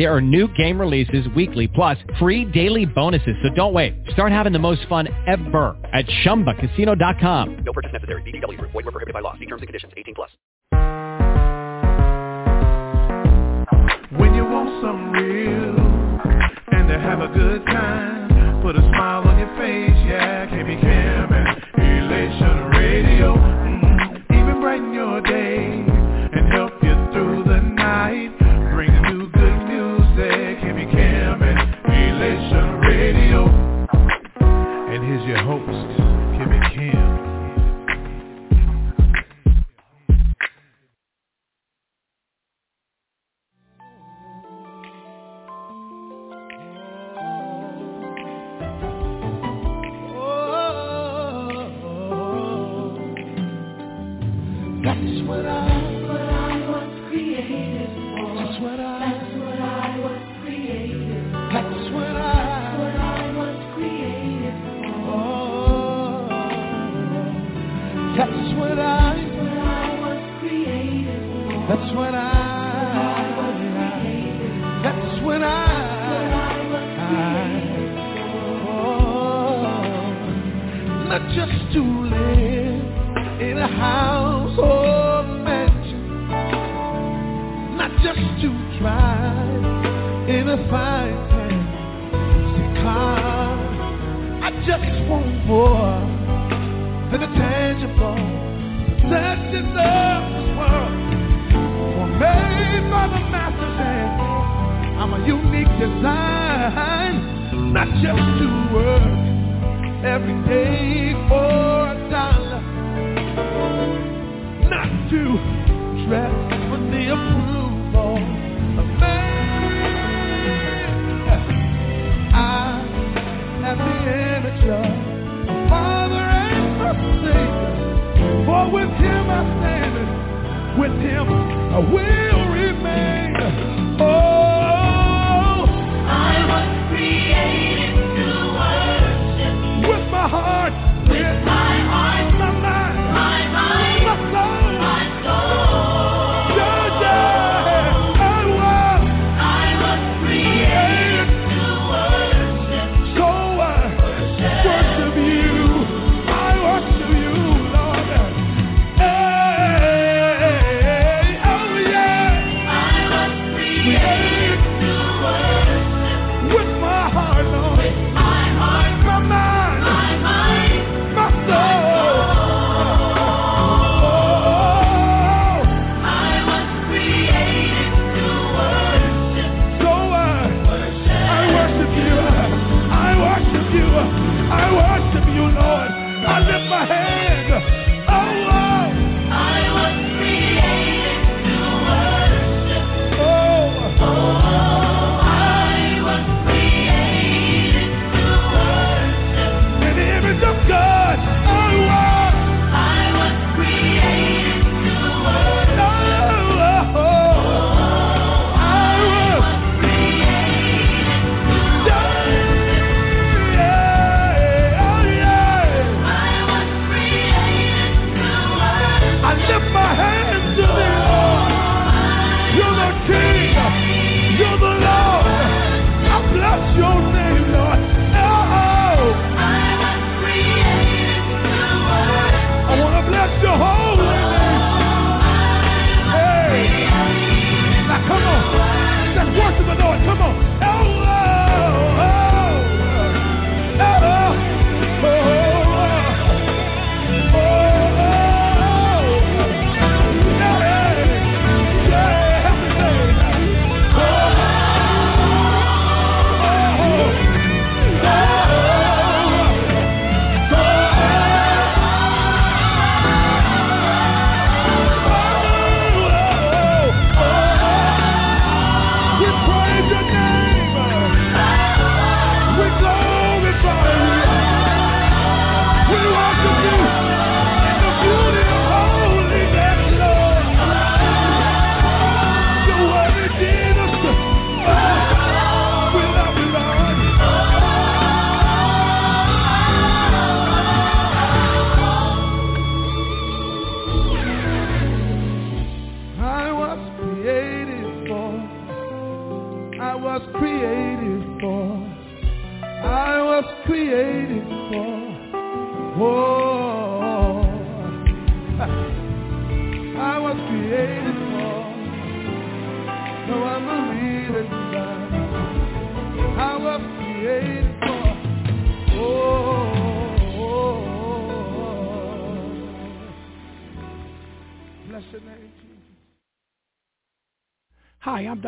There are new game releases weekly, plus free daily bonuses, so don't wait. Start having the most fun ever at ChumbaCasino.com. No purchase necessary. VGW. Void were prohibited by law. See terms and conditions. 18 plus. When you want something real and to have a good time, put a smile on your face, yeah, KB Cam and Elation Radio. Mm, even brighten your day your host, to live in a house or mansion, not just to drive in a fine fancy car. I just want more than the tangible possessions of this world. For made by the master's hand, I'm a unique design, not just to work every day for a dollar, not to dress for the approval of man. I have the image of a Father and a Savior, for with Him I stand, with Him I will remain. Oh, I was created heart,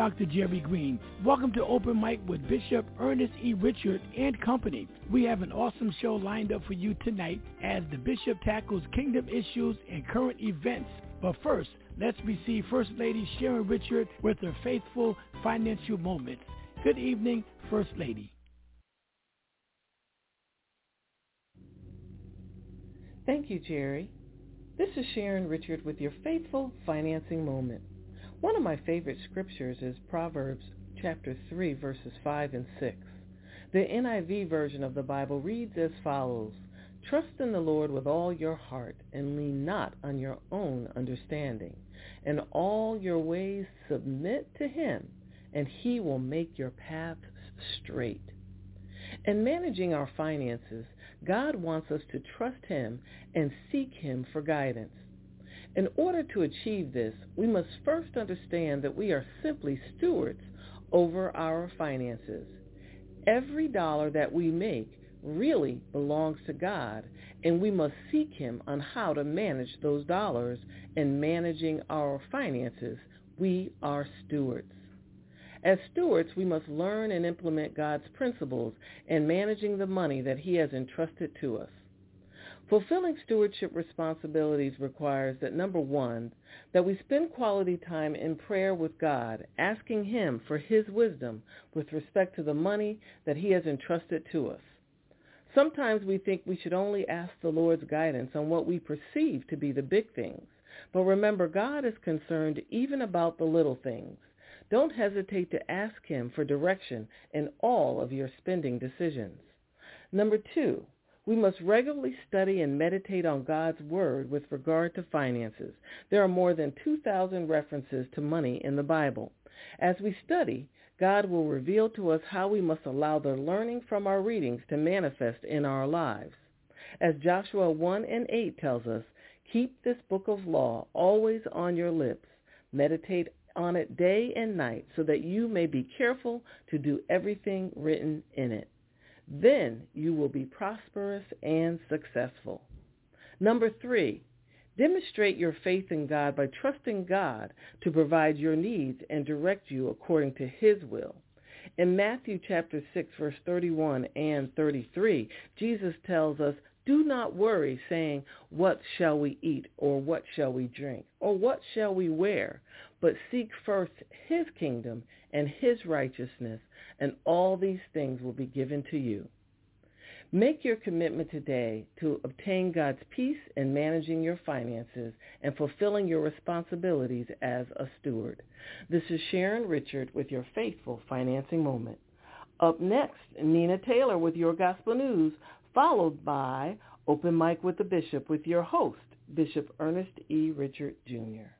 Dr. Jerry Green. Welcome to Open Mic with Bishop Ernest E. Richard and Company. We have an awesome show lined up for you tonight as the Bishop tackles kingdom issues and current events. But first, let's receive First Lady Sharon Richard with her faithful financial moments. Good evening, First Lady. Thank you, Jerry. This is Sharon Richard with your faithful financing moment. One of my favorite scriptures is Proverbs chapter 3 verses 5 and 6. The NIV version of the Bible reads as follows, Trust in the Lord with all your heart and lean not on your own understanding. In all your ways submit to him and he will make your paths straight. In managing our finances, God wants us to trust him and seek him for guidance. In order to achieve this, we must first understand that we are simply stewards over our finances. Every dollar that we make really belongs to God, and we must seek him on how to manage those dollars. In managing our finances, we are stewards. As stewards, we must learn and implement God's principles in managing the money that he has entrusted to us. Fulfilling stewardship responsibilities requires that number one, that we spend quality time in prayer with God, asking him for his wisdom with respect to the money that he has entrusted to us. Sometimes we think we should only ask the Lord's guidance on what we perceive to be the big things. But remember, God is concerned even about the little things. Don't hesitate to ask him for direction in all of your spending decisions. Number two, we must regularly study and meditate on God's Word with regard to finances. There are more than 2,000 references to money in the Bible. As we study, God will reveal to us how we must allow the learning from our readings to manifest in our lives. As Joshua 1 and 8 tells us, keep this book of law always on your lips. Meditate on it day and night so that you may be careful to do everything written in it. Then you will be prosperous and successful. Number three, demonstrate your faith in God by trusting God to provide your needs and direct you according to his will. In Matthew chapter 6 verse 31 and 33, Jesus tells us, do not worry saying, what shall we eat or what shall we drink or what shall we wear? But seek first his kingdom and his righteousness and all these things will be given to you. Make your commitment today to obtain God's peace in managing your finances and fulfilling your responsibilities as a steward. This is Sharon Richard with your faithful financing moment. Up next, Nina Taylor with your gospel news, followed by Open Mic with the Bishop with your host, Bishop Ernest E. Richard Jr.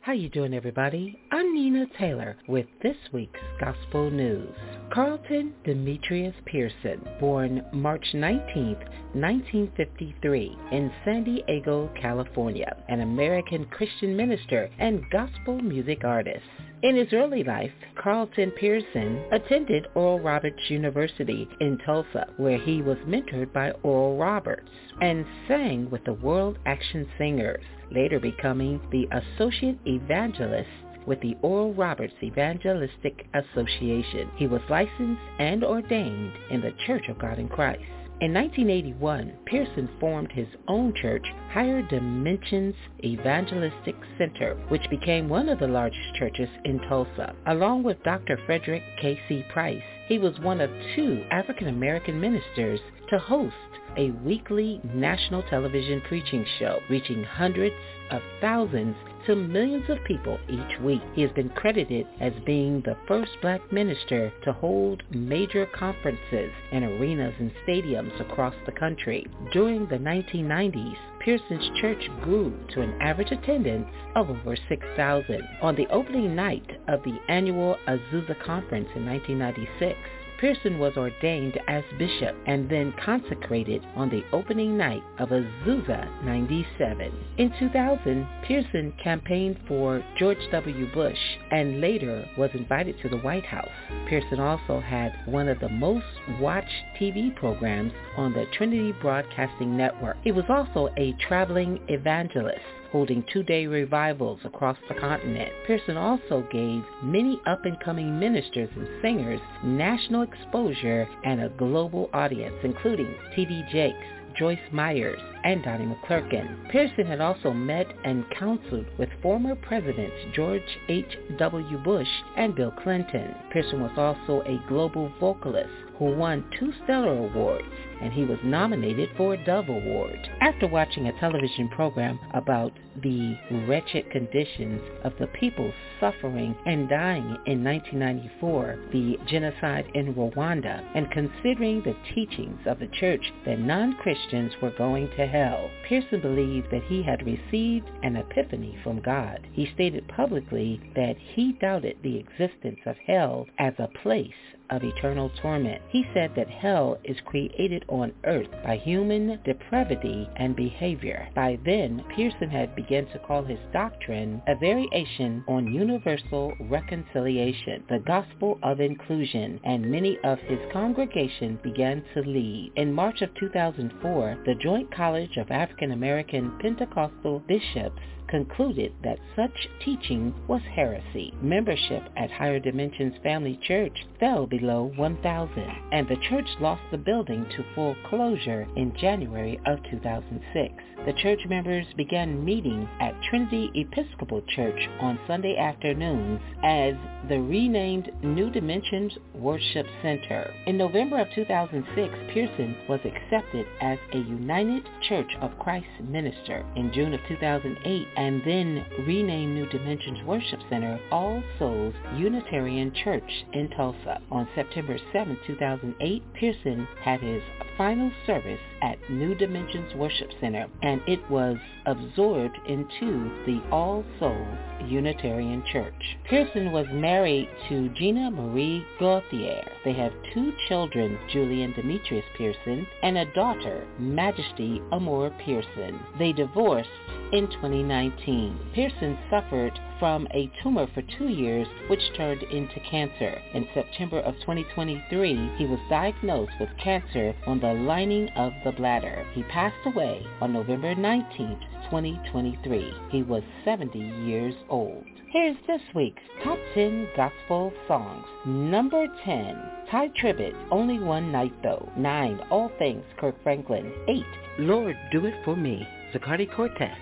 How you doing, everybody? I'm Nina Taylor with this week's Gospel News. Carlton Demetrius Pearson, born March 19, 1953, in San Diego, California, an American Christian minister and gospel music artist. In his early life, Carlton Pearson attended Oral Roberts University in Tulsa, where he was mentored by Oral Roberts and sang with the World Action Singers, later becoming the Associate Evangelist with the Oral Roberts Evangelistic Association. He was licensed and ordained in the Church of God in Christ. In 1981, Pearson formed his own church, Higher Dimensions Evangelistic Center, which became one of the largest churches in Tulsa. Along with Dr. Frederick K.C. Price, he was one of two African American ministers to host a weekly national television preaching show, reaching hundreds of thousands to millions of people each week. He has been credited as being the first black minister to hold major conferences in arenas and stadiums across the country. During the 1990s, Pearson's church grew to an average attendance of over 6,000. On the opening night of the annual Azusa Conference in 1996, Pearson was ordained as bishop and then consecrated on the opening night of Azusa 97. In 2000, Pearson campaigned for George W. Bush and later was invited to the White House. Pearson also had one of the most watched TV programs on the Trinity Broadcasting Network. He was also a traveling evangelist holding two-day revivals across the continent. Pearson also gave many up-and-coming ministers and singers national exposure and a global audience, including T.D. Jakes, Joyce Myers, and Donnie McClurkin. Pearson had also met and counseled with former presidents George H.W. Bush and Bill Clinton. Pearson was also a global vocalist who won two Stellar Awards, and he was nominated for a Dove Award. After watching a television program about the wretched conditions of the people suffering and dying in 1994, the genocide in Rwanda, and considering the teachings of the church that non-Christians were going to hell, Pearson believed that he had received an epiphany from God. He stated publicly that he doubted the existence of hell as a place of eternal torment. He said that hell is created on earth by human depravity and behavior. By then, Pearson had begun to call his doctrine a variation on universal reconciliation, the gospel of inclusion, and many of his congregation began to leave. In March of 2004, the Joint College of African American Pentecostal Bishops concluded that such teaching was heresy. Membership at Higher Dimensions Family Church fell below 1,000, and the church lost the building to full closure in January of 2006. The church members began meeting at Trinity Episcopal Church on Sunday afternoons as the renamed New Dimensions Worship Center. In November of 2006, Pearson was accepted as a United Church of Christ minister. In June of 2008, and then renamed New Dimensions Worship Center All Souls Unitarian Church in Tulsa. On September 7, 2008, Pearson had his final service at New Dimensions Worship Center and it was absorbed into the All Souls Unitarian Church. Pearson was married to Gina Marie Gauthier. They have two children, Julian Demetrius Pearson, and a daughter, Majesty Amore Pearson. They divorced in 2019. Pearson suffered from a tumor for two years which turned into cancer. In September of 2023, he was diagnosed with cancer on the lining of the bladder. He passed away on November 19, 2023. He was 70 years old. Here's this week's Top 10 Gospel Songs. Number 10, Tye Tribbett, Only One Night Though. 9, All Things, Kirk Franklin. 8, Lord Do It For Me, Zacardi Cortez.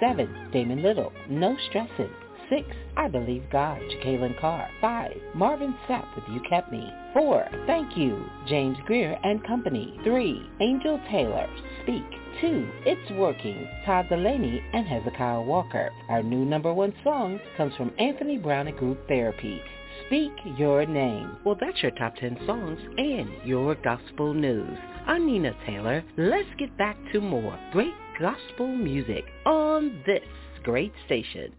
7, Damon Little, No Stressin'. 6, I Believe God, Jekalyn Carr. 5, Marvin Sapp with You Kept Me. 4, Thank You, James Greer and Company. 3, Angel Taylor, Speak. 2, It's Working, Todd Dulaney and Hezekiah Walker. Our new number one song comes from Anthony Brown and Group Therapy. Speak Your Name. Well, that's your top 10 songs and your gospel news. I'm Nina Taylor. Let's get back to more great gospel music on this great station.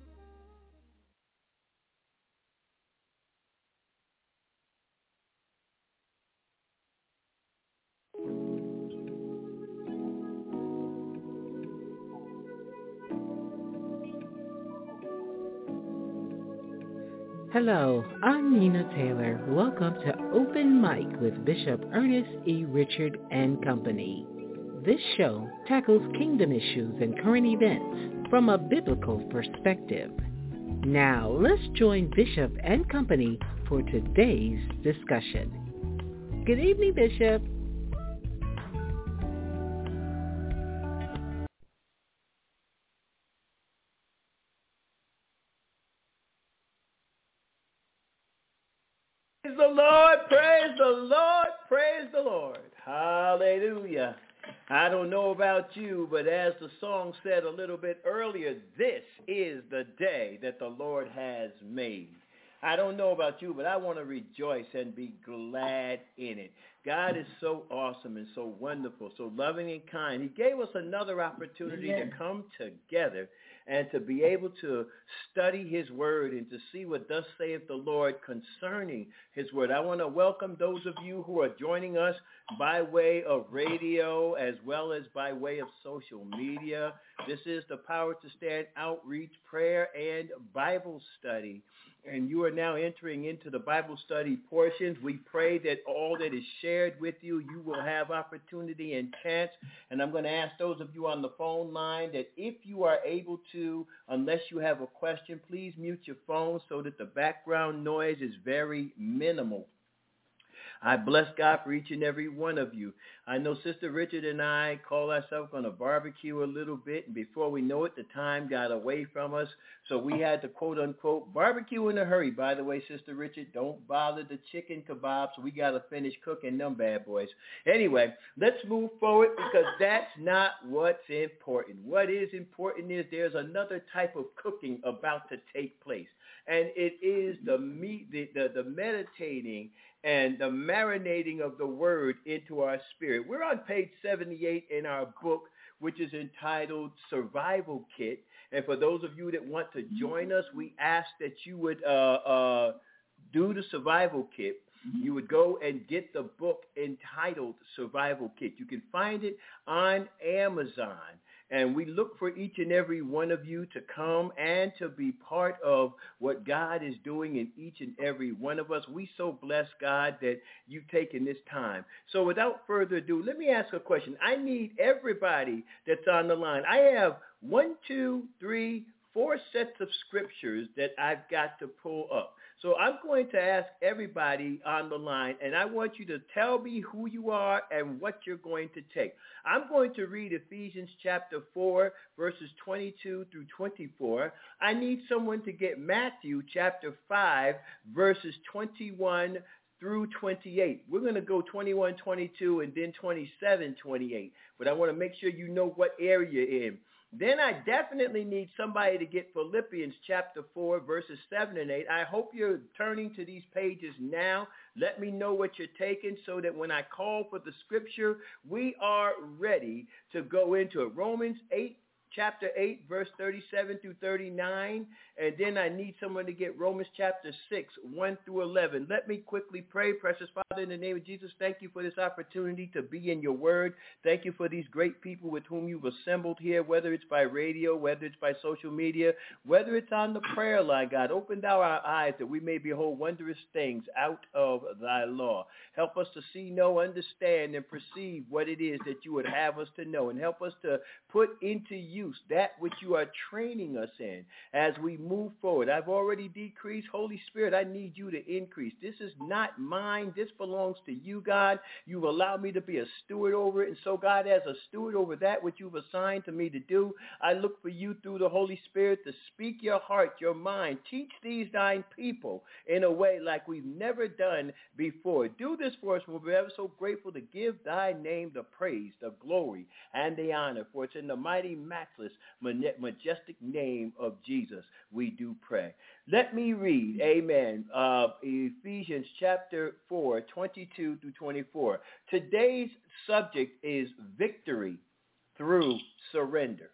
Hello, I'm Nina Taylor. Welcome to Open Mic with Bishop Ernest E. Richard and Company. This show tackles kingdom issues and current events from a biblical perspective. Now, let's join Bishop and Company for today's discussion. Good evening, Bishop. I don't know about you, but as the song said a little bit earlier, this is the day that the Lord has made. I don't know about you, but I want to rejoice and be glad in it. God is so awesome and so wonderful, so loving and kind. He gave us another opportunity to come together and to be able to study his word and to see what thus saith the Lord concerning his word. I want to welcome those of you who are joining us by way of radio as well as by way of social media. This is the Power to Stand Outreach Prayer and Bible Study and you are now entering into the Bible study portions. We pray that all that is shared with you, you will have opportunity and chance. And I'm going to ask those of you on the phone line that if you are able to, unless you have a question, please mute your phone so that the background noise is very minimal. I bless God for each and every one of you. I know Sister Richard and I call ourselves going to barbecue a little bit, and before we know it, the time got away from us. So we had to quote unquote barbecue in a hurry. By the way, Sister Richard, don't bother the chicken kebabs. We got to finish cooking them bad boys. Anyway, let's move forward because that's not what's important. What is important is there's another type of cooking about to take place. And it is the meat, the, the, the meditating and the marinating of the word into our spirit. We're on page 78 in our book, which is entitled Survival Kit. And for those of you that want to join us, we ask that you would uh, uh, do the Survival Kit. You would go and get the book entitled Survival Kit. You can find it on Amazon. And we look for each and every one of you to come and to be part of what God is doing in each and every one of us. We so bless God that you've taken this time. So without further ado, let me ask a question. I need everybody that's on the line. I have one, two, three, four sets of scriptures that I've got to pull up. So I'm going to ask everybody on the line, and I want you to tell me who you are and what you're going to take. I'm going to read Ephesians chapter 4, verses 22 through 24. I need someone to get Matthew chapter 5, verses 21 through 28. We're going to go 21, 22, and then 27, 28. But I want to make sure you know what area you're in. Then I definitely need somebody to get Philippians chapter 4, verses 7 and 8. I hope you're turning to these pages now. Let me know what you're taking so that when I call for the scripture, we are ready to go into it. Romans 8, chapter 8, verse 37 through 39. And then I need someone to get Romans chapter 6, 1 through 11. Let me quickly pray. Precious Father, in the name of Jesus, thank you for this opportunity to be in your word. Thank you for these great people with whom you've assembled here, whether it's by radio, whether it's by social media, whether it's on the prayer line, God. Open thou our eyes that we may behold wondrous things out of thy law. Help us to see, know, understand, and perceive what it is that you would have us to know. And help us to put into use that which you are training us in as we move forward. I've already decreased. Holy Spirit, I need you to increase. This is not mine. This belongs to you, God. You've allowed me to be a steward over it. And so, God, as a steward over that which you've assigned to me to do, I look for you through the Holy Spirit to speak your heart, your mind. Teach these thine people in a way like we've never done before. Do this for us. We'll be ever so grateful to give thy name the praise, the glory, and the honor. For it's in the mighty, matchless, majestic name of Jesus we do pray. Let me read, amen, uh, Ephesians chapter 4, 22 through 24. Today's subject is victory through surrender.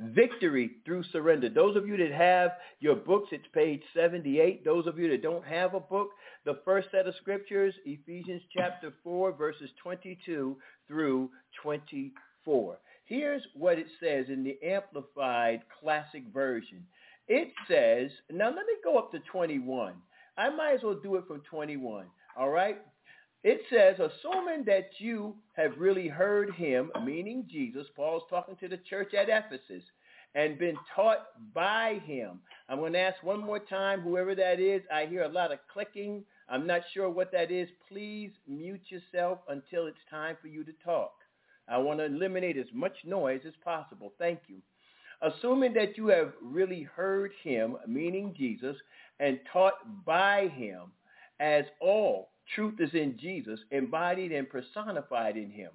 Victory through surrender. Those of you that have your books, it's page 78. Those of you that don't have a book, the first set of scriptures, Ephesians chapter 4, verses 22 through 24. Here's what it says in the Amplified Classic Version. It says, now let me go up to 21. I might as well do it from 21. All right? It says, assuming that you have really heard him, meaning Jesus, Paul's talking to the church at Ephesus, and been taught by him. I'm going to ask one more time, whoever that is. I hear a lot of clicking. I'm not sure what that is. Please mute yourself until it's time for you to talk. I want to eliminate as much noise as possible. Thank you. Assuming that you have really heard him, meaning Jesus, and taught by him, as all truth is in Jesus, embodied and personified in him.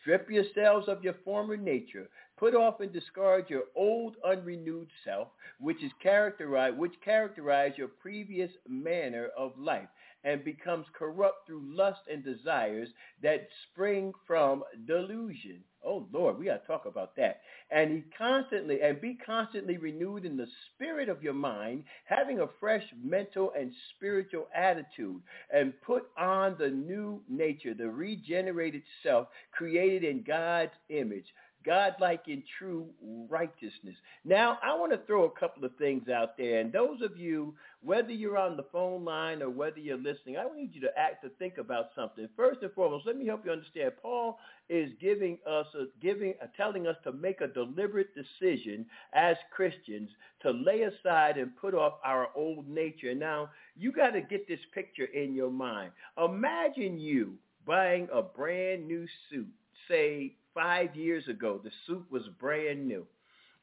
Strip yourselves of your former nature. Put off and discard your old unrenewed self, which is characterized, which characterized your previous manner of life and becomes corrupt through lust and desires that spring from delusion. Oh Lord, we got to talk about that. And he constantly and be constantly renewed in the spirit of your mind, having a fresh mental and spiritual attitude, and put on the new nature, the regenerated self created in God's image God-like in true righteousness. Now, I want to throw a couple of things out there, and those of you, whether you're on the phone line or whether you're listening, I need you to act to think about something. First and foremost, let me help you understand. Paul is giving us, a, giving, a, telling us to make a deliberate decision as Christians to lay aside and put off our old nature. Now, you got to get this picture in your mind. Imagine you buying a brand new suit, say five years ago. The suit was brand new.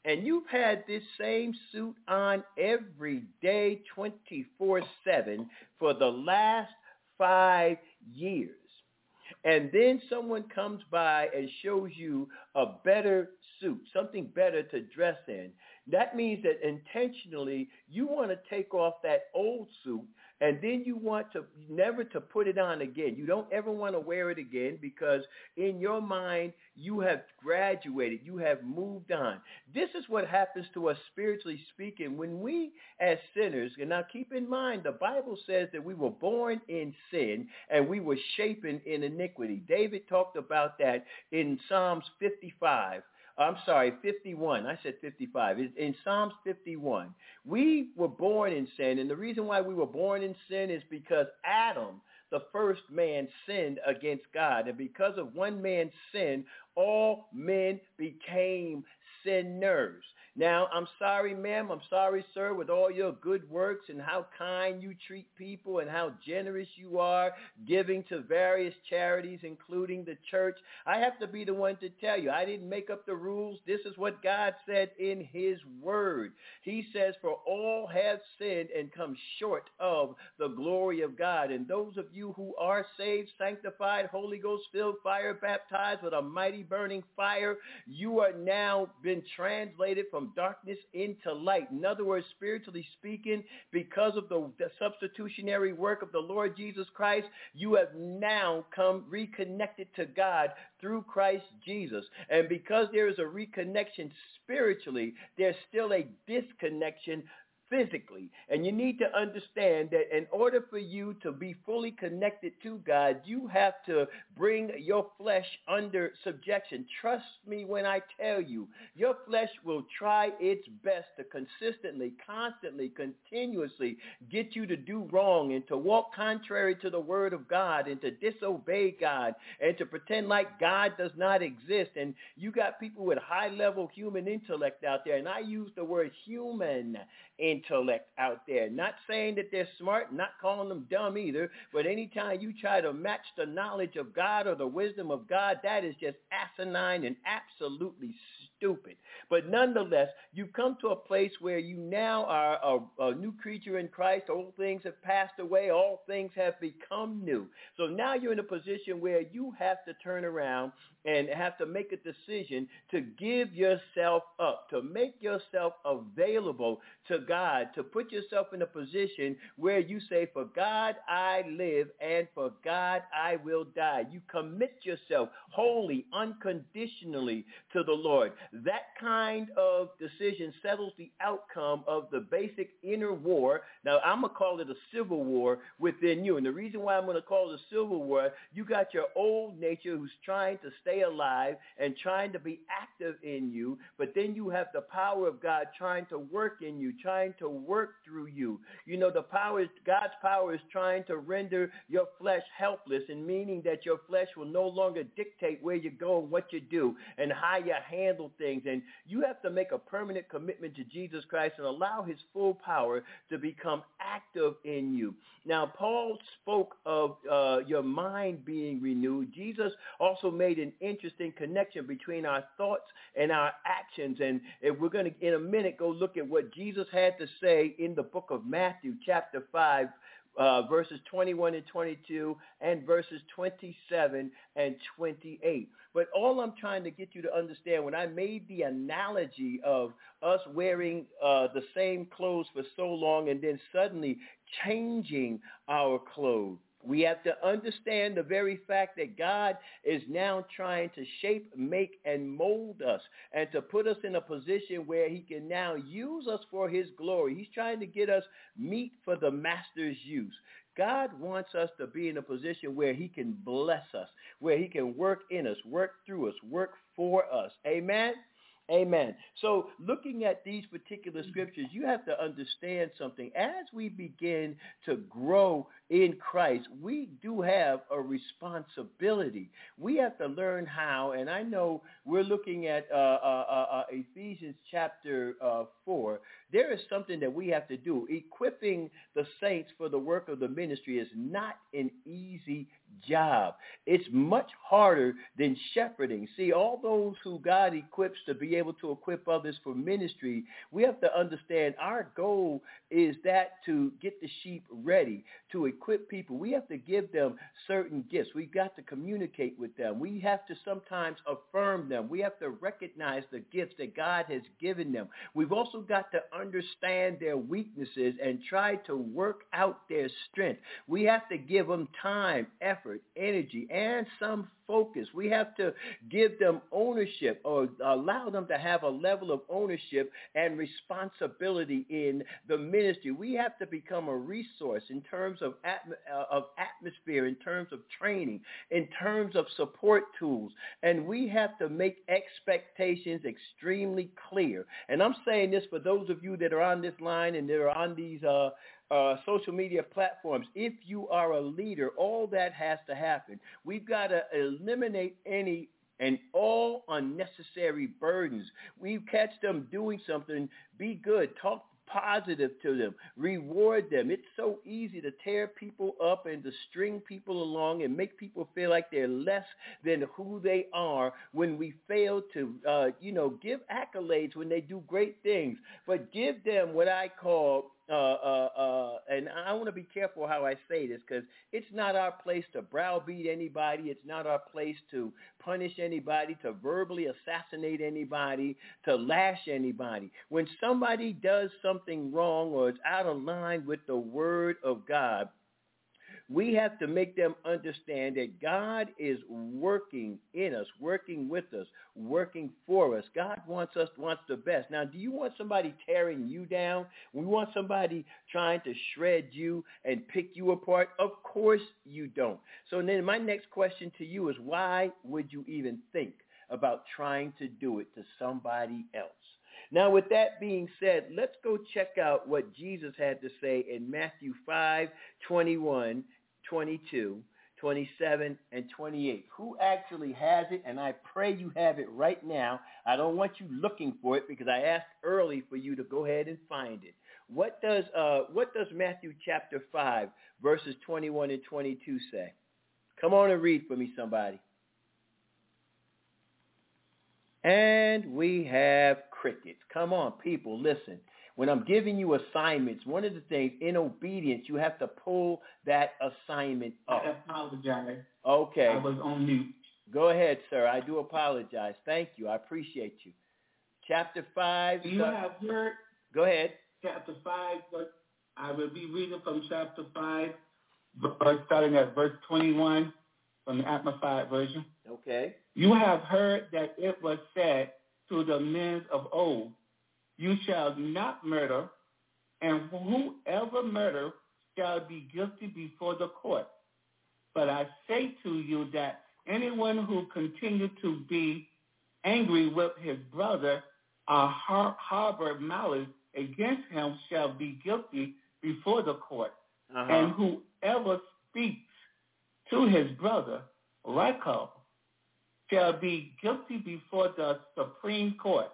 And you've had this same suit on every day, 24-7, for the last five years. And then someone comes by and shows you a better suit, something better to dress in. That means that intentionally you want to take off that old suit and then you want to never to put it on again. You don't ever want to wear it again because in your mind you have graduated, you have moved on. This is what happens to us spiritually speaking when we as sinners, and now keep in mind the Bible says that we were born in sin and we were shapen in iniquity. David talked about that in Psalms 55. I'm sorry, 51. I said 55. In Psalms 51, we were born in sin, and the reason why we were born in sin is because Adam, the first man, sinned against God. And because of one man's sin, all men became sinners. Now, I'm sorry, ma'am. I'm sorry, sir, with all your good works and how kind you treat people and how generous you are giving to various charities, including the church. I have to be the one to tell you, I didn't make up the rules. This is what God said in his word. He says, for all have sinned and come short of the glory of God. And those of you who are saved, sanctified, Holy Ghost filled, fire baptized with a mighty burning fire, you are now been translated from from darkness into light. In other words, spiritually speaking, because of the, the substitutionary work of the Lord Jesus Christ, you have now come reconnected to God through Christ Jesus. And because there is a reconnection spiritually, there's still a disconnection physically. And you need to understand that in order for you to be fully connected to God, you have to bring your flesh under subjection. Trust me when I tell you, your flesh will try its best to consistently, constantly, continuously get you to do wrong and to walk contrary to the word of God and to disobey God and to pretend like God does not exist. And you got people with high level human intellect out there. And I use the word human intellect out there. Not saying that they're smart, not calling them dumb either, but anytime you try to match the knowledge of God or the wisdom of God, that is just asinine and absolutely stupid. But nonetheless, you've come to a place where you now are a, a new creature in Christ. Old things have passed away. All things have become new. So now you're in a position where you have to turn around and have to make a decision to give yourself up, to make yourself available to God, to put yourself in a position where you say, for God I live and for God I will die. You commit yourself wholly, unconditionally to the Lord. That kind of decision settles the outcome of the basic inner war. Now, I'm going to call it a civil war within you. And the reason why I'm going to call it a civil war, you got your old nature who's trying to stay stay alive and trying to be active in you, but then you have the power of God trying to work in you, trying to work through you. You know, the power is, God's power is trying to render your flesh helpless and meaning that your flesh will no longer dictate where you go and what you do and how you handle things. And you have to make a permanent commitment to Jesus Christ and allow his full power to become active in you. Now, Paul spoke of uh, your mind being renewed. Jesus also made an interesting connection between our thoughts and our actions. And if we're going to, in a minute, go look at what Jesus had to say in the book of Matthew, chapter 5, uh, verses 21 and 22, and verses 27 and 28. But all I'm trying to get you to understand, when I made the analogy of us wearing uh, the same clothes for so long and then suddenly changing our clothes, we have to understand the very fact that God is now trying to shape, make, and mold us and to put us in a position where he can now use us for his glory. He's trying to get us meet for the master's use. God wants us to be in a position where he can bless us, where he can work in us, work through us, work for us. Amen? Amen. So looking at these particular scriptures, you have to understand something. As we begin to grow in Christ, we do have a responsibility. We have to learn how, and I know we're looking at uh, uh, uh, uh Ephesians chapter uh, 4. There is something that we have to do. Equipping the saints for the work of the ministry is not an easy job. It's much harder than shepherding. See, all those who God equips to be able to equip others for ministry, we have to understand our goal is that to get the sheep ready, to equip people. We have to give them certain gifts. We've got to communicate with them. We have to sometimes affirm them. We have to recognize the gifts that God has given them. We've also got to understand their weaknesses and try to work out their strength. We have to give them time, effort, energy, and some focus. We have to give them ownership or allow them to have a level of ownership and responsibility in the ministry. We have to become a resource in terms of, uh, of atmosphere, in terms of training, in terms of support tools. And we have to make expectations extremely clear. And I'm saying this for those of you that are on this line and that are on these uh, uh, social media platforms. If you are a leader, all that has to happen. We've got to eliminate any and all unnecessary burdens. We catch them doing something, be good, talk positive to them, reward them. It's so easy to tear people up and to string people along and make people feel like they're less than who they are when we fail to, uh, you know, give accolades when they do great things, but give them what I call uh, uh, uh, and I want to be careful how I say this because it's not our place to browbeat anybody. It's not our place to punish anybody, to verbally assassinate anybody, to lash anybody. When somebody does something wrong or is out of line with the word of God, we have to make them understand that God is working in us, working with us, working for us. God wants us wants the best. Now, do you want somebody tearing you down? We want somebody trying to shred you and pick you apart? Of course you don't. So then my next question to you is why would you even think about trying to do it to somebody else? Now, with that being said, let's go check out what Jesus had to say in Matthew 5, 21 22, 27, and 28. Who actually has it? And I pray you have it right now. I don't want you looking for it because I asked early for you to go ahead and find it. What does uh, what does Matthew chapter 5 verses 21 and 22 say? Come on and read for me, somebody. And we have crickets. Come on, people, listen. When I'm giving you assignments, one of the things in obedience, you have to pull that assignment up. I apologize. Okay. I was on mute. Go ahead, sir. I do apologize. Thank you. I appreciate you. Chapter 5. You sir- have heard Go ahead. chapter 5, but I will be reading from chapter 5, starting at verse 21 from the Amplified Version. Okay. You have heard that it was said to the men of old, you shall not murder, and whoever murder shall be guilty before the court. But I say to you that anyone who continues to be angry with his brother or har- harbor malice against him shall be guilty before the court. Uh-huh. And whoever speaks to his brother, Raca, shall be guilty before the Supreme Court.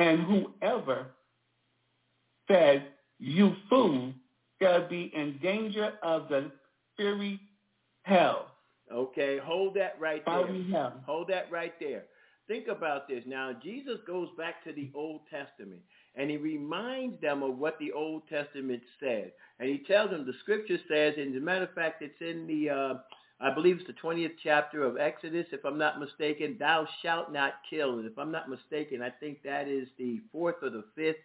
And whoever says, you fool, shall be in danger of the fiery hell. Okay. Hold that right there. Fiery hell. Hold that right there. Think about this. Now, Jesus goes back to the Old Testament, and he reminds them of what the Old Testament said. And he tells them the scripture says, and as a matter of fact, it's in the, uh, I believe it's the 20th chapter of Exodus, if I'm not mistaken, thou shalt not kill. And if I'm not mistaken, I think that is the fourth or the fifth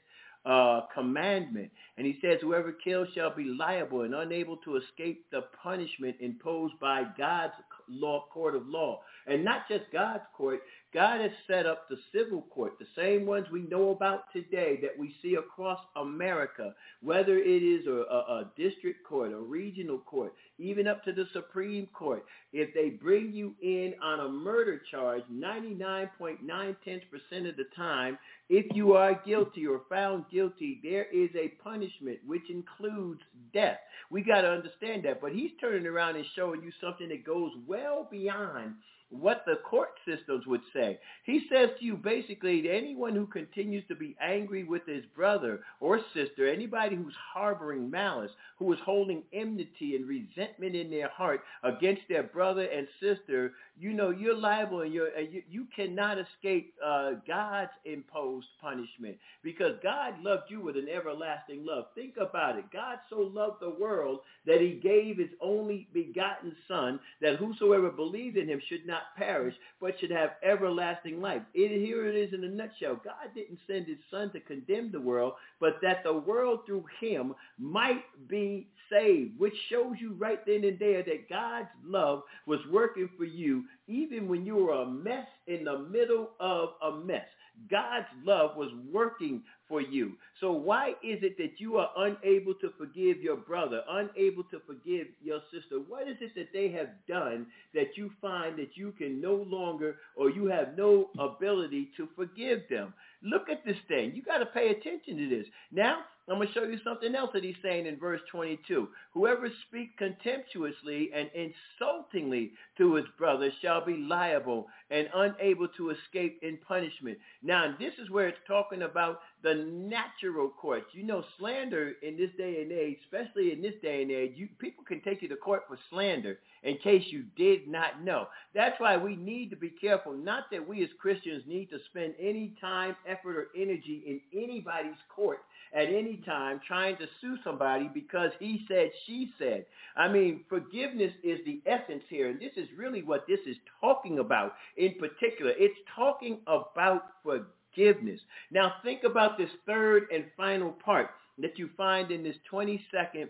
uh, commandment. And he says, whoever kills shall be liable and unable to escape the punishment imposed by God's law, court of law. And not just God's court, God has set up the civil court, the same ones we know about today that we see across America, whether it is a, a, a district court, a regional court, even up to the Supreme Court. If they bring you in on a murder charge, 99.9% of the time, if you are guilty or found guilty, there is a punishment which includes death. We got to understand that. But he's turning around and showing you something that goes well beyond what the court systems would say. He says to you basically anyone who continues to be angry with his brother or sister, anybody who's harboring malice, who is holding enmity and resentment in their heart against their brother and sister, you know you're liable and you're, you, you cannot escape uh, God's imposed punishment because God loved you with an everlasting love. Think about it. God so loved the world that he gave his only begotten son that whosoever believes in him should not perish, but should have everlasting life. It, here it is in a nutshell. God didn't send his son to condemn the world, but that the world through him might be saved, which shows you right then and there that God's love was working for you even when you were a mess in the middle of a mess. God's love was working for you. So why is it that you are unable to forgive your brother, unable to forgive your sister? What is it that they have done that you find that you can no longer or you have no ability to forgive them? Look at this thing. You got to pay attention to this. Now, I'm going to show you something else that he's saying in verse 22. Whoever speaks contemptuously and insultingly to his brother shall be liable and unable to escape in punishment. Now, this is where it's talking about the natural courts. You know, slander in this day and age, especially in this day and age, you, people can take you to court for slander in case you did not know. That's why we need to be careful. Not that we as Christians need to spend any time, effort, or energy in anybody's court at any time trying to sue somebody because he said, she said. I mean, forgiveness is the essence here. And this is really what this is talking about in particular. It's talking about forgiveness. Now think about this third and final part that you find in this 22nd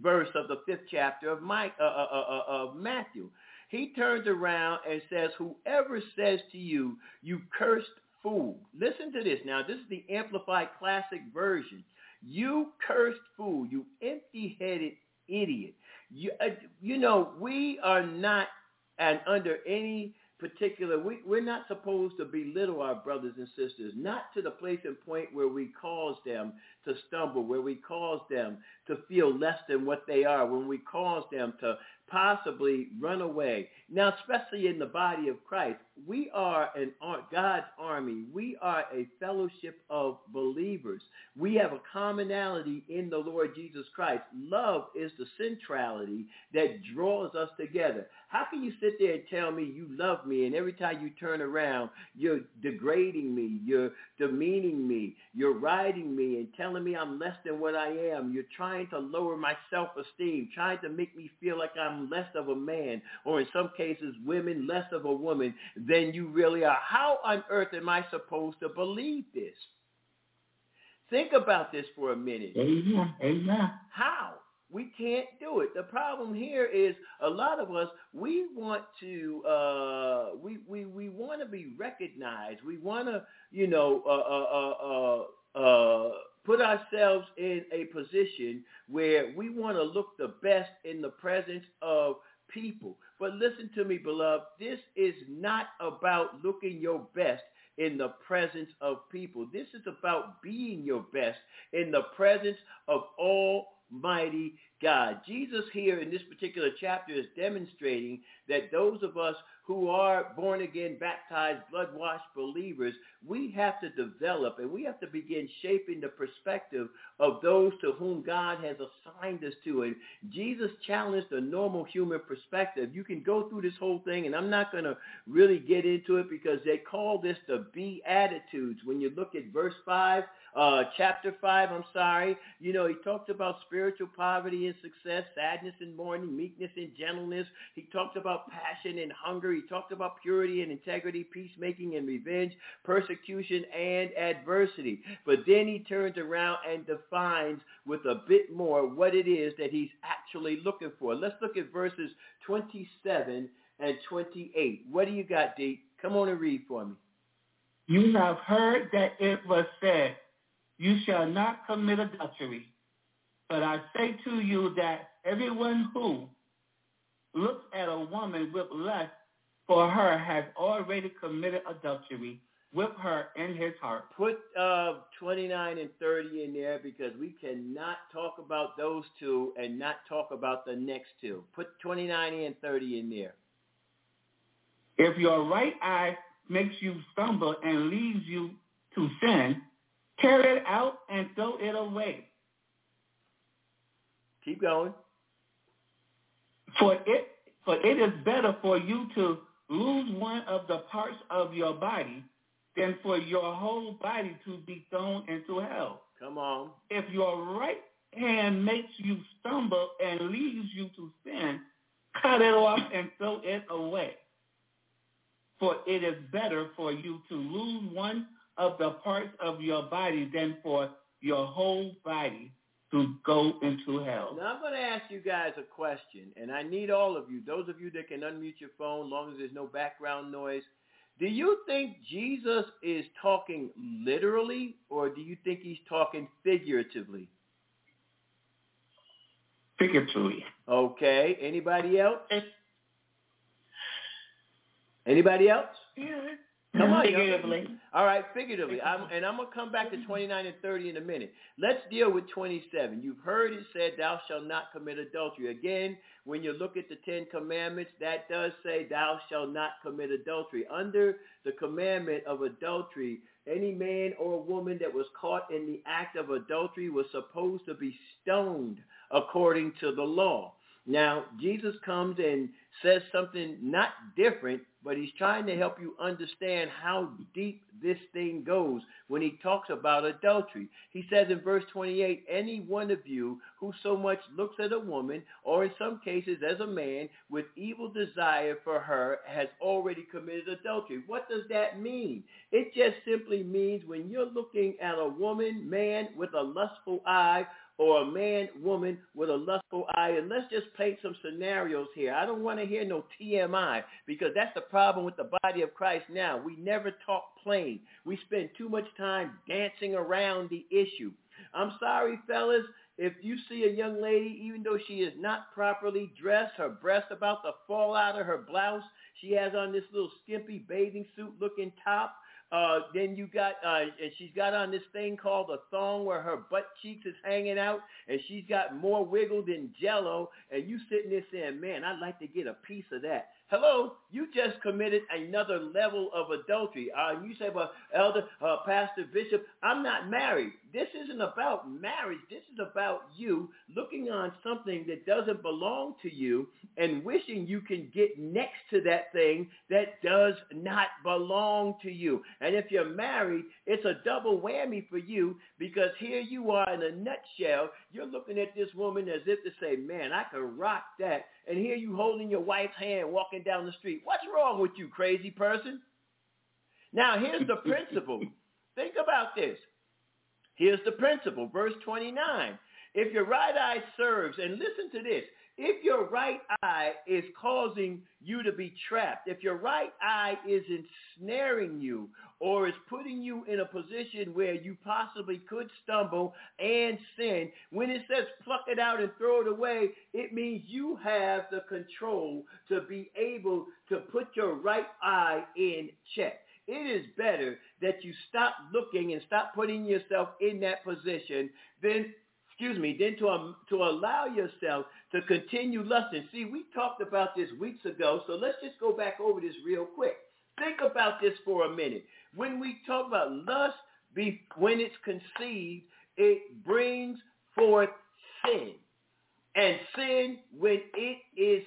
verse of the fifth chapter of, Mike, uh, uh, uh, of Matthew. He turns around and says, whoever says to you, you cursed Listen to this. Now, this is the Amplified Classic Version. You cursed fool, you empty-headed idiot. You, uh, you know, we are not and under any particular, we, we're not supposed to belittle our brothers and sisters, not to the place and point where we cause them to stumble, where we cause them to feel less than what they are, when we cause them to possibly run away. Now, especially in the body of Christ, we are an God's army. We are a fellowship of believers. We have a commonality in the Lord Jesus Christ. Love is the centrality that draws us together. How can you sit there and tell me you love me and every time you turn around, you're degrading me, you're demeaning me, you're riding me and telling me I'm less than what I am. You're trying to lower my self-esteem, trying to make me feel like I'm less of a man, or in some cases, women less of a woman than you really are. How on earth am I supposed to believe this? Think about this for a minute. Amen. Amen. How? We can't do it. The problem here is a lot of us we want to uh, we we we want to be recognized. We want to you know uh, uh, uh, uh, put ourselves in a position where we want to look the best in the presence of people. But listen to me, beloved. This is not about looking your best in the presence of people. This is about being your best in the presence of Almighty God. Jesus here in this particular chapter is demonstrating that those of us who are born again, baptized, blood washed believers, we have to develop and we have to begin shaping the perspective of those to whom God has assigned us to. And Jesus challenged the normal human perspective. You can go through this whole thing, and I'm not going to really get into it because they call this the Beatitudes. When you look at verse 5, uh, chapter 5, I'm sorry, you know, he talked about spiritual poverty and success, sadness and mourning, meekness and gentleness. He talked about passion and hunger. He talked about purity and integrity, peacemaking and revenge, persecution and adversity. But then he turns around and defines with a bit more what it is that he's actually looking for. Let's look at verses 27 and 28. What do you got, D? Come on and read for me. You have heard that it was said, you shall not commit adultery. But I say to you that everyone who looks at a woman with lust for her has already committed adultery with her in his heart. Put uh, 29 and 30 in there because we cannot talk about those two and not talk about the next two. Put 29 and 30 in there. If your right eye makes you stumble and leads you to sin, tear it out and throw it away. Keep going. For it, for it is better for you to lose one of the parts of your body than for your whole body to be thrown into hell. Come on. If your right hand makes you stumble and leads you to sin, cut it off and throw it away. For it is better for you to lose one of the parts of your body than for your whole body to go into hell. Now I'm going to ask you guys a question, and I need all of you, those of you that can unmute your phone, long as there's no background noise. Do you think Jesus is talking literally, or do you think he's talking figuratively? Figuratively. Okay. Anybody else? Anybody else? Come on. Figuratively. All right, figuratively. I'm, and I'm going to come back to mm-hmm. 29 and 30 in a minute. Let's deal with 27. You've heard it said, thou shalt not commit adultery. Again, when you look at the Ten Commandments, that does say, thou shalt not commit adultery. Under the commandment of adultery, any man or woman that was caught in the act of adultery was supposed to be stoned according to the law. Now, Jesus comes and says something not different, but he's trying to help you understand how deep this thing goes when he talks about adultery. He says in verse 28, any one of you who so much looks at a woman, or in some cases as a man, with evil desire for her has already committed adultery. What does that mean? It just simply means when you're looking at a woman, man, with a lustful eye, or a man, woman with a lustful eye. And let's just paint some scenarios here. I don't want to hear no TMI because that's the problem with the body of Christ now. We never talk plain. We spend too much time dancing around the issue. I'm sorry, fellas. If you see a young lady, even though she is not properly dressed, her breast about to fall out of her blouse, she has on this little skimpy bathing suit looking top, uh, then you got, uh, and she's got on this thing called a thong where her butt cheeks is hanging out, and she's got more wiggle than Jello, and you sitting there saying, "Man, I'd like to get a piece of that." Hello, you just committed another level of adultery. Uh, you say, "Well, Elder, uh, Pastor, Bishop, I'm not married." This isn't about marriage. This is about you looking on something that doesn't belong to you and wishing you can get next to that thing that does not belong to you. And if you're married, it's a double whammy for you because here you are in a nutshell. You're looking at this woman as if to say, man, I could rock that. And here you holding your wife's hand walking down the street. What's wrong with you, crazy person? Now, here's the principle. Think about this. Here's the principle. Verse 29. If your right eye serves, and listen to this, if your right eye is causing you to be trapped, if your right eye is ensnaring you or is putting you in a position where you possibly could stumble and sin, when it says pluck it out and throw it away, it means you have the control to be able to put your right eye in check. It is better that you stop looking and stop putting yourself in that position than excuse me, than to, um, to allow yourself to continue lusting. See, we talked about this weeks ago, so let's just go back over this real quick. Think about this for a minute. When we talk about lust, when it's conceived, it brings forth sin. And sin, when it is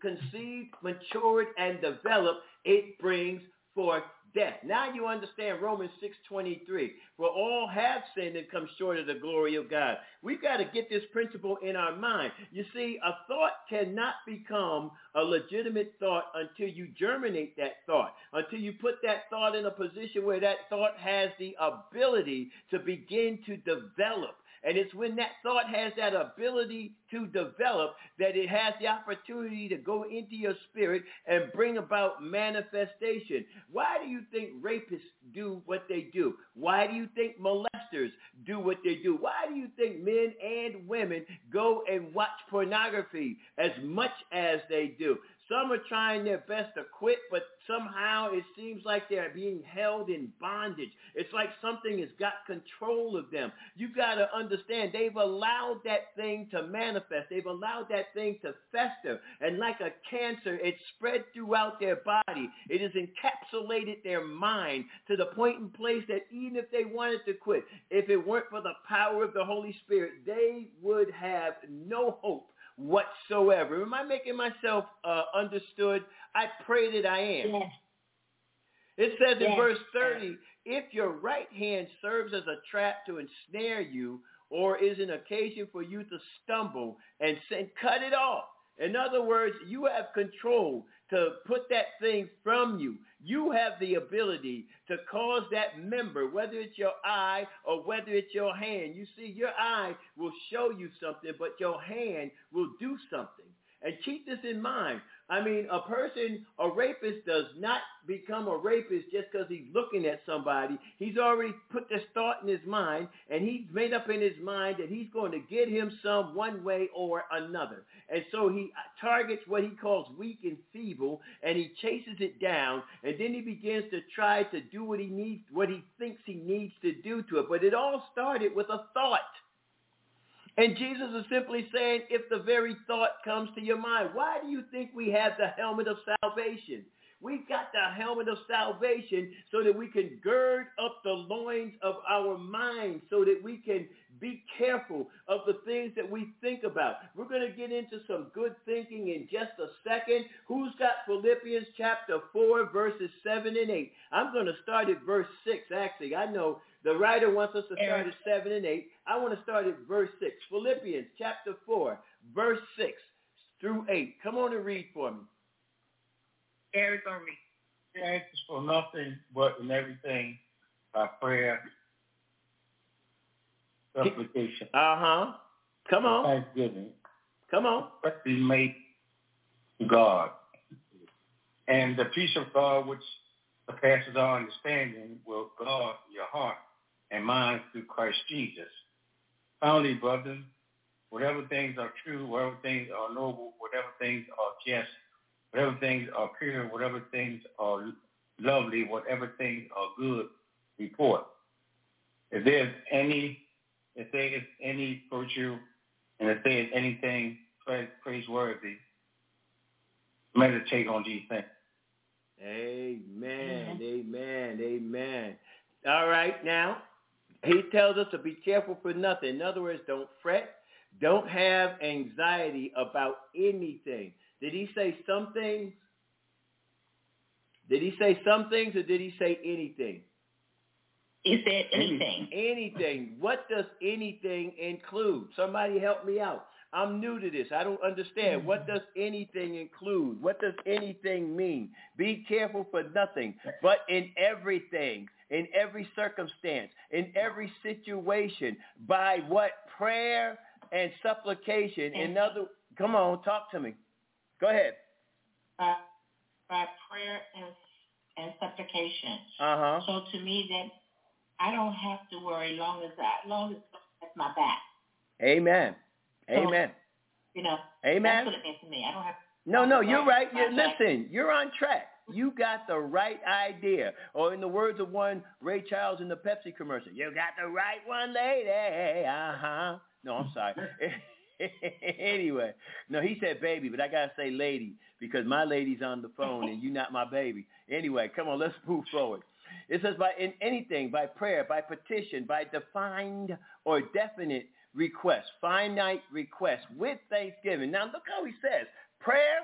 conceived, matured, and developed, it brings forth death. Now you understand Romans 6.23. For all have sinned and come short of the glory of God. We've got to get this principle in our mind. You see, a thought cannot become a legitimate thought until you germinate that thought, until you put that thought in a position where that thought has the ability to begin to develop. And it's when that thought has that ability to develop that it has the opportunity to go into your spirit and bring about manifestation. Why do you think rapists do what they do? Why do you think molesters do what they do? Why do you think men and women go and watch pornography as much as they do? Some are trying their best to quit, but somehow it seems like they're being held in bondage. It's like something has got control of them. You got to understand they've allowed that thing to manifest. They've allowed that thing to fester. And like a cancer, it's spread throughout their body. It has encapsulated their mind to the point and place that even if they wanted to quit, if it weren't for the power of the Holy Spirit, they would have no hope whatsoever. Am I making myself uh, understood? I pray that I am. Yes. It says in verse 30, if your right hand serves as a trap to ensnare you or is an occasion for you to stumble and sin, cut it off. In other words, you have control to put that thing from you. You have the ability to cause that member, whether it's your eye or whether it's your hand. You see, your eye will show you something, but your hand will do something. And keep this in mind. I mean, a person, a rapist does not become a rapist just because he's looking at somebody. He's already put this thought in his mind, and he's made up in his mind that he's going to get him some one way or another. And so he uh, targets what he calls weak and feeble, and he chases it down, and then he begins to try to do what he needs, what he thinks he needs to do to it. But it all started with a thought. And Jesus is simply saying, if the very thought comes to your mind, why do you think we have the helmet of salvation? We've got the helmet of salvation so that we can gird up the loins of our mind, so that we can be careful of the things that we think about. We're going to get into some good thinking in just a second. Who's got Philippians chapter 4 verses 7 and 8? I'm going to start at verse 6 actually. I know the writer wants us to start at 7 and 8. I want to start at verse 6. Philippians chapter 4 verse 6 through 8. Come on and read for me. Eric gonna read. Be anxious for nothing, but in everything by prayer, supplication, Uh-huh. Come on. thanksgiving, Come on. let be made God. And the peace of God, which surpasses our understanding, will guard your heart and mind through Christ Jesus. Finally, brothers, whatever things are true, whatever things are noble, whatever things are just, whatever things are pure, whatever things are lovely, whatever things are good, report. If there's any, if they there is any virtue, and if there is anything pra- praiseworthy, meditate on these things. Amen. Amen. Amen. All right. Now, he tells us to be careful for nothing. In other words, don't fret. Don't have anxiety about anything. Did he say some things? Did he say some things or did he say anything? He said anything. Anything. What does anything include? Somebody help me out. I'm new to this. I don't understand. What does anything include? What does anything mean? Be careful for nothing, but in everything, in every circumstance, in every situation, by what prayer and supplication. In other, come on, talk to me. Go ahead. By, by prayer and and supplication. Uh huh. So to me, that I don't have to worry long as I, long as that's my back. Amen. So, Amen. You know. Amen. That's what it means to me. I don't have. No, no, you're right. You back. listen. You're on track. You got the right idea. Or in the words of one Ray Charles in the Pepsi commercial, you got the right one, lady. Uh-huh. No, I'm sorry. anyway, no, he said baby, but I got to say lady because my lady's on the phone and you're not my baby. Anyway, come on, let's move forward. It says by in anything, by prayer, by petition, by defined or definite request, finite request with thanksgiving. Now look how he says prayer,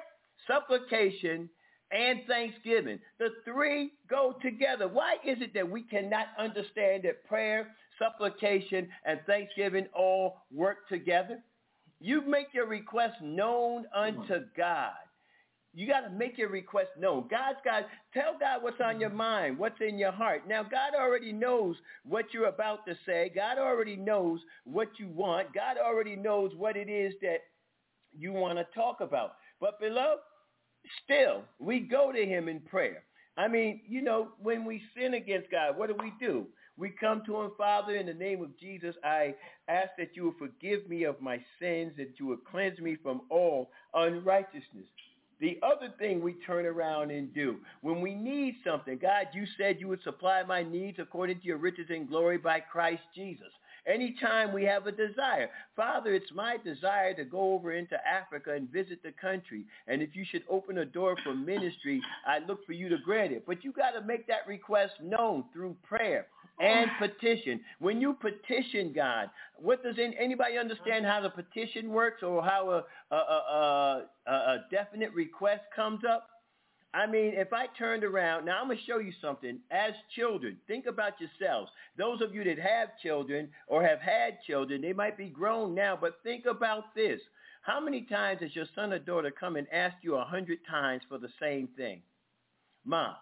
supplication, and thanksgiving. The three go together. Why is it that we cannot understand that prayer, supplication, and thanksgiving all work together? You make your request known unto God. You got to make your request known. God's got tell God what's on your mm-hmm. mind, what's in your heart. Now God already knows what you're about to say. God already knows what you want. God already knows what it is that you want to talk about. But beloved, still, we go to him in prayer. I mean, you know, when we sin against God, what do we do? We come to him, Father, in the name of Jesus. I ask that you will forgive me of my sins, that you will cleanse me from all unrighteousness. The other thing we turn around and do, when we need something, God, you said you would supply my needs according to your riches and glory by Christ Jesus. Anytime we have a desire, Father, it's my desire to go over into Africa and visit the country. And if you should open a door for ministry, I look for you to grant it. But you got to make that request known through prayer and petition. When you petition God, what does anybody understand how the petition works or how a, a, a, a, a definite request comes up? I mean, if I turned around, now I'm going to show you something. As children, think about yourselves. Those of you that have children or have had children, they might be grown now, but think about this. How many times has your son or daughter come and asked you a hundred times for the same thing? Mom,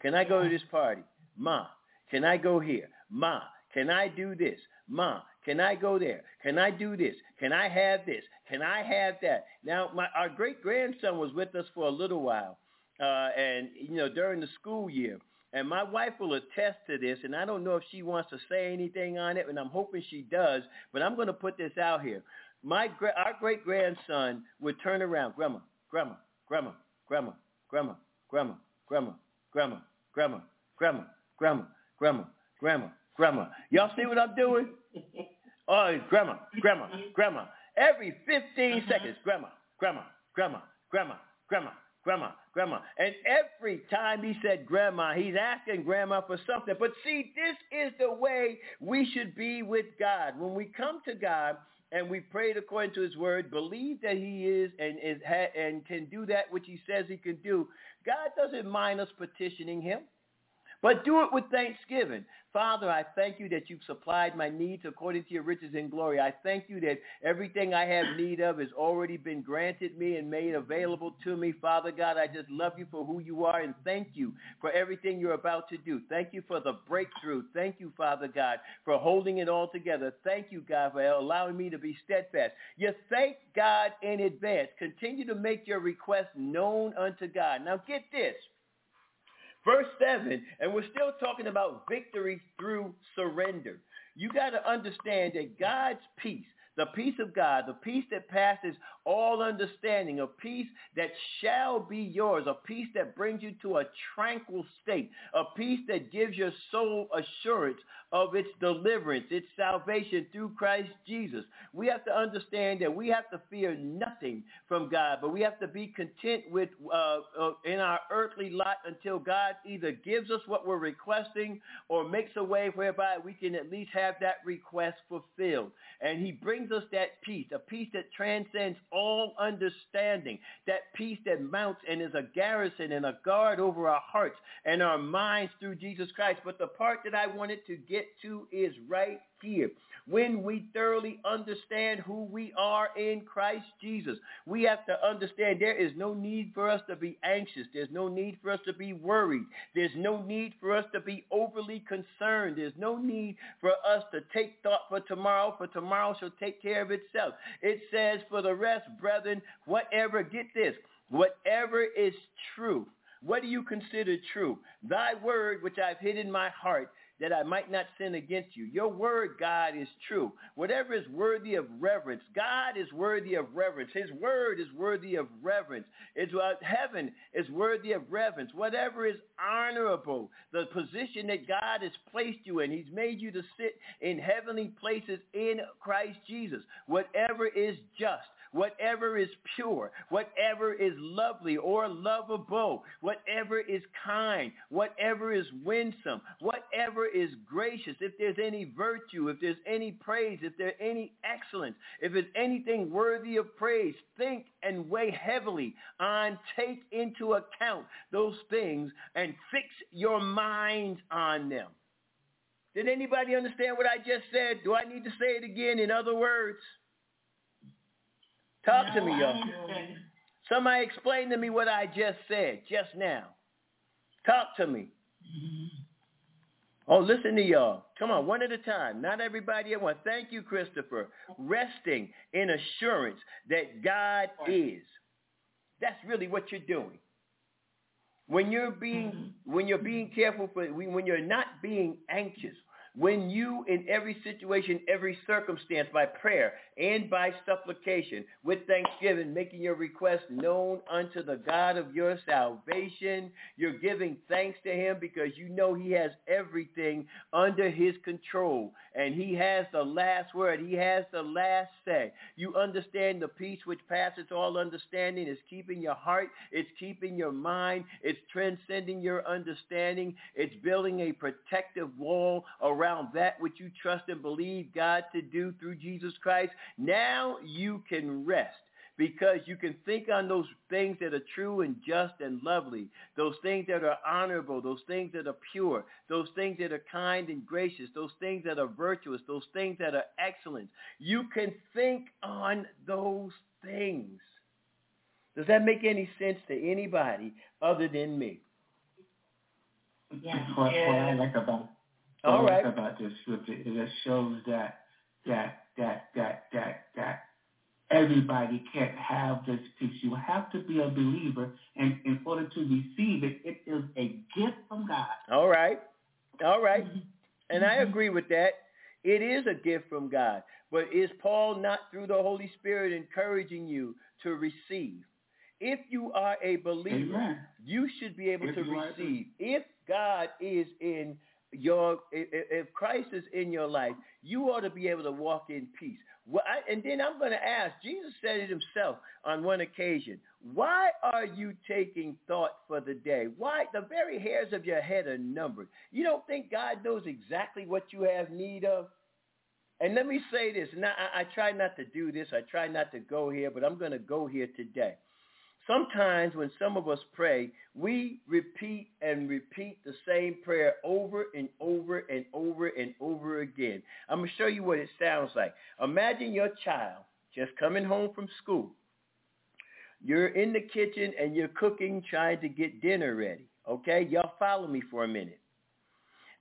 can I go to this party? Mom, can I go here? Mom, can I do this? Mom, can I go there? Can I do this? Can I have this? Can I have that? Now, my, our great grandson was with us for a little while, uh, and you know during the school year. And my wife will attest to this, and I don't know if she wants to say anything on it, and I'm hoping she does, but I'm going to put this out here. My our great grandson would turn around, grandma, grandma, grandma, grandma, grandma, grandma, grandma, grandma, grandma, grandma, grandma, grandma, grandma, grandma. Y'all see what I'm doing? Oh, grandma, grandma, grandma. Every 15 seconds, grandma, grandma, grandma, grandma, grandma, grandma, grandma. And every time he said grandma, he's asking grandma for something. But see, this is the way we should be with God. When we come to God and we prayed according to his word, believe that he is and is and can do that which he says he can do, God doesn't mind us petitioning him. But do it with thanksgiving. Father, I thank you that you've supplied my needs according to your riches and glory. I thank you that everything I have need of has already been granted me and made available to me. Father God, I just love you for who you are and thank you for everything you're about to do. Thank you for the breakthrough. Thank you, Father God, for holding it all together. Thank you, God, for allowing me to be steadfast. You thank God in advance. Continue to make your request known unto God. Now get this. Verse 7, and we're still talking about victory through surrender. You got to understand that God's peace, the peace of God, the peace that passes all understanding, a peace that shall be yours, a peace that brings you to a tranquil state, a peace that gives your soul assurance of its deliverance, its salvation through Christ Jesus. We have to understand that we have to fear nothing from God, but we have to be content with uh, uh, in our earthly lot until God either gives us what we're requesting or makes a way whereby we can at least have that request fulfilled. And he brings us that peace, a peace that transcends all understanding, that peace that mounts and is a garrison and a guard over our hearts and our minds through Jesus Christ. But the part that I wanted to get to is right here. When we thoroughly understand who we are in Christ Jesus, we have to understand there is no need for us to be anxious. There's no need for us to be worried. There's no need for us to be overly concerned. There's no need for us to take thought for tomorrow, for tomorrow shall take care of itself. It says, for the rest, brethren, whatever, get this, whatever is true, what do you consider true? Thy word, which I've hid in my heart, that I might not sin against you. Your word, God, is true. Whatever is worthy of reverence, God is worthy of reverence. His word is worthy of reverence. It's what uh, heaven is worthy of reverence. Whatever is honorable, the position that God has placed you in, He's made you to sit in heavenly places in Christ Jesus. Whatever is just, whatever is pure, whatever is lovely or lovable, whatever is kind, whatever is winsome, whatever is gracious, if there's any virtue, if there's any praise, if there's any excellence, if there's anything worthy of praise, think and weigh heavily on, take into account those things and fix your minds on them. Did anybody understand what I just said? Do I need to say it again in other words? Talk to me, y'all. Somebody explain to me what I just said just now. Talk to me. Mm-hmm. Oh, listen to y'all. Come on, one at a time. Not everybody at once. Thank you, Christopher. Resting in assurance that God is. That's really what you're doing. When you're being mm-hmm. when you're being careful for when you're not being anxious, when you in every situation, every circumstance, by prayer and by supplication, with thanksgiving, making your request known unto the God of your salvation, you're giving thanks to him because you know he has everything under his control and he has the last word. He has the last say. You understand the peace which passes all understanding is keeping your heart. It's keeping your mind. It's transcending your understanding. It's building a protective wall around that which you trust and believe God to do through Jesus Christ. Now you can rest because you can think on those things that are true and just and lovely, those things that are honorable, those things that are pure, those things that are kind and gracious, those things that are virtuous, those things that are excellent. You can think on those things. Does that make any sense to anybody other than me? Yeah. What, I like about All right. like about this scripture is it shows that that that that that that everybody can't have this peace. You have to be a believer, and in order to receive it, it is a gift from God. All right. All right. Mm-hmm. And I mm-hmm. agree with that. It is a gift from God. But is Paul not through the Holy Spirit encouraging you to receive? If you are a believer, Amen. you should be able If to you are a receive. If God is in your, if, Christ is in your life, you ought to be able to walk in peace. Well, I, and then I'm going to ask, Jesus said it himself on one occasion, why are you taking thought for the day? Why? The very hairs of your head are numbered. You don't think God knows exactly what you have need of? And let me say this, and I, I I try not to do this. I try not to go here, but I'm going to go here today. Sometimes when some of us pray, we repeat and repeat the same prayer over and over and over and over again. I'm going to show you what it sounds like. Imagine your child just coming home from school. You're in the kitchen and you're cooking, trying to get dinner ready. Okay? Y'all follow me for a minute.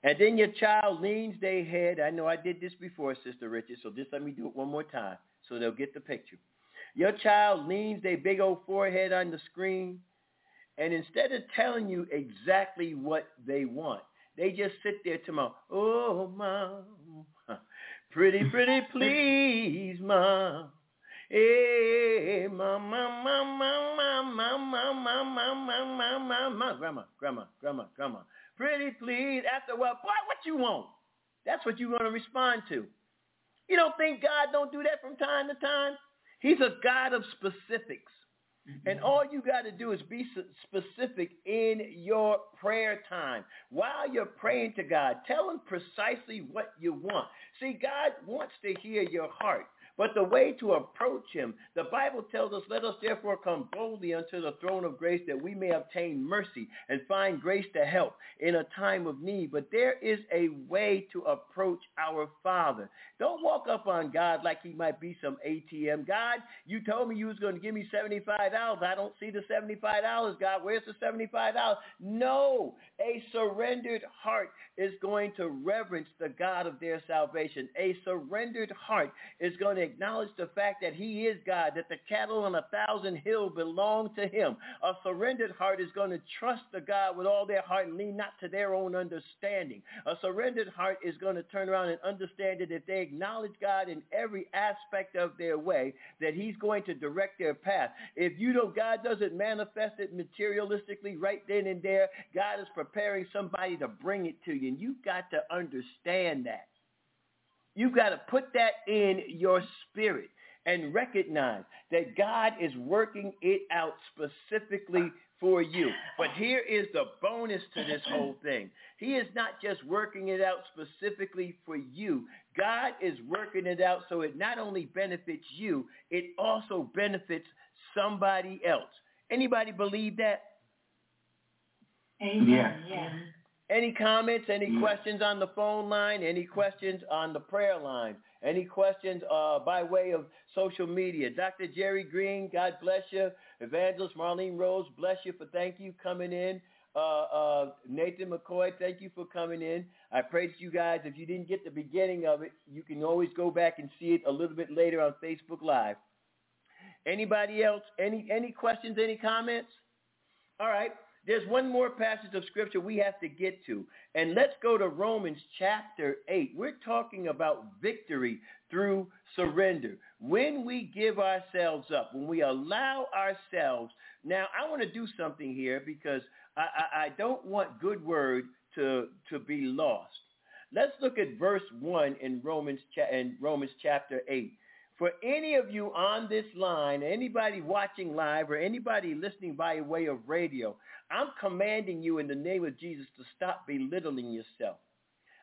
And then your child leans their head. I know I did this before, Sister Richard, so just let me do it one more time so they'll get the picture. Your child leans their big old forehead on the screen, and instead of telling you exactly what they want, they just sit there to mom, oh, mom, pretty, pretty, please, mom. Hey, mom, mom, mom, mom, mom, mom, mom, mom, mom, mom, mom, mom, mom, grandma, grandma, grandma, grandma. Pretty, please. After a while, boy, what you want? That's what you're going to respond to. You don't think God don't do that from time to time? He's a God of specifics. Mm-hmm. And all you got to do is be specific in your prayer time. While you're praying to God, tell him precisely what you want. See, God wants to hear your heart. But the way to approach him, the Bible tells us, let us therefore come boldly unto the throne of grace that we may obtain mercy and find grace to help in a time of need. But there is a way to approach our Father. Don't walk up on God like he might be some ATM. God, you told me you was going to give me $75. I don't see the $75, God. Where's the $75? No. A surrendered heart is going to reverence the God of their salvation. A surrendered heart is going to acknowledge the fact that he is God, that the cattle on a thousand hill belong to him. A surrendered heart is going to trust the God with all their heart and lean not to their own understanding. A surrendered heart is going to turn around and understand that if they acknowledge God in every aspect of their way, that he's going to direct their path. If you don't, God doesn't manifest it materialistically right then and there. God is preparing somebody to bring it to you. And you've got to understand that. You've got to put that in your spirit and recognize that God is working it out specifically for you. But here is the bonus to this whole thing. He is not just working it out specifically for you. God is working it out so it not only benefits you, it also benefits somebody else. Anybody believe that? Amen. Yeah. Yes. Any comments, any Yeah. questions on the phone line, any questions on the prayer line, any questions uh, by way of social media? Dr. Jerry Green, God bless you. Evangelist Marlene Rose, bless you for thank you coming in. Uh, uh, Nathan McCoy, thank you for coming in. I pray that you guys, if you didn't get the beginning of it, you can always go back and see it a little bit later on Facebook Live. Anybody else? Any any questions? Any comments? All right. There's one more passage of scripture we have to get to. And let's go to Romans chapter 8. We're talking about victory through surrender. When we give ourselves up, when we allow ourselves. Now, I want to do something here because I, I, I don't want good word to, to be lost. Let's look at verse 1 in Romans, in Romans chapter 8. For any of you on this line, anybody watching live or anybody listening by way of radio, I'm commanding you in the name of Jesus to stop belittling yourself.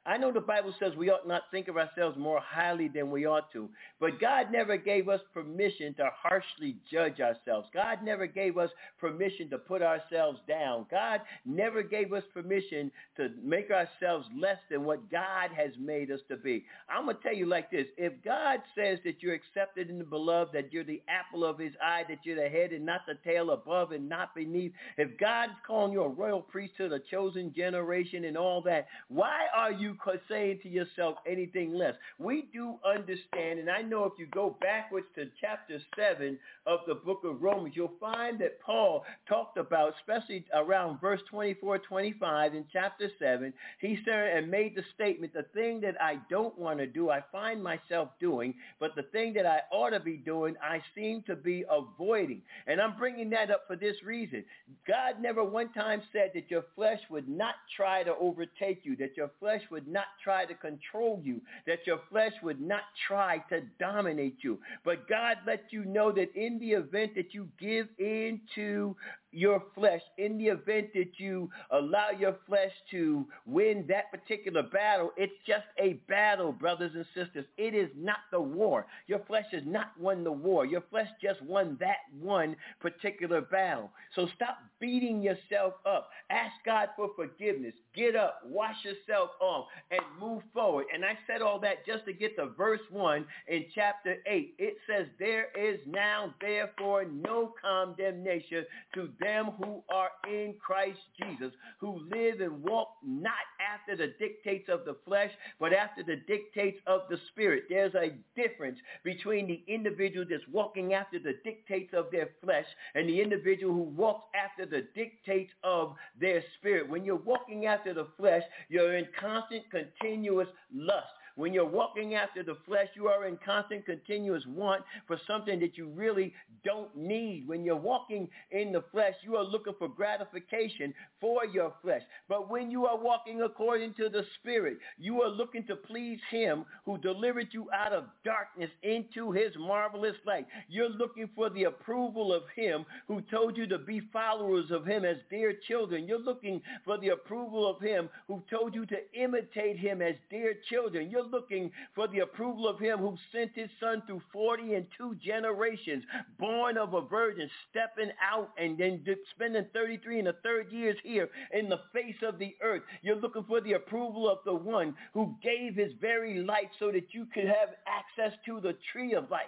I know the Bible says we ought not think of ourselves more highly than we ought to, but God never gave us permission to harshly judge ourselves. God never gave us permission to put ourselves down. God never gave us permission to make ourselves less than what God has made us to be. I'm going to tell you like this. If God says that you're accepted in the beloved, that you're the apple of his eye, that you're the head and not the tail, above and not beneath, if God's calling you a royal priesthood, a chosen generation and all that, why are you co- saying to yourself anything less? We do understand, and I know if you go backwards to chapter 7 of the book of Romans, you'll find that Paul talked about, especially around verse 24, 25 in chapter 7, he said and made the statement, the thing that I don't want to do, I find myself doing, but the thing that I ought to be doing, I seem to be avoiding. And I'm bringing that up for this reason. God never one time said that your flesh would not try to overtake you, that your flesh would not try to control you, that your flesh would not try to dominate you. But God let you know that in the event that you give in to your flesh, in the event that you allow your flesh to win that particular battle, it's just a battle, brothers and sisters. It is not the war. Your flesh has not won the war. Your flesh just won that one particular battle. So stop beating yourself up. Ask God for forgiveness. Get up, wash yourself off, and move forward. And I said all that just to get to verse 1 in chapter 8. It says, There is now therefore no condemnation to them who are in Christ Jesus, who live and walk not after the dictates of the flesh, but after the dictates of the Spirit. There's a difference between the individual that's walking after the dictates of their flesh and the individual who walks after the dictates of their spirit. When you're walking after the flesh, you're in constant, continuous lust. When you're walking after the flesh, you are in constant, continuous want for something that you really don't need. When you're walking in the flesh, you are looking for gratification for your flesh. But when you are walking according to the Spirit, you are looking to please him who delivered you out of darkness into his marvelous light. You're looking for the approval of him who told you to be followers of him as dear children. You're looking for the approval of him who told you to imitate him as dear children. You're looking for the approval of him who sent his son through 40 and two generations, born of a virgin, stepping out and then spending 33 and a third years here in the face of the earth. You're looking for the approval of the one who gave his very life so that you could have access to the tree of life.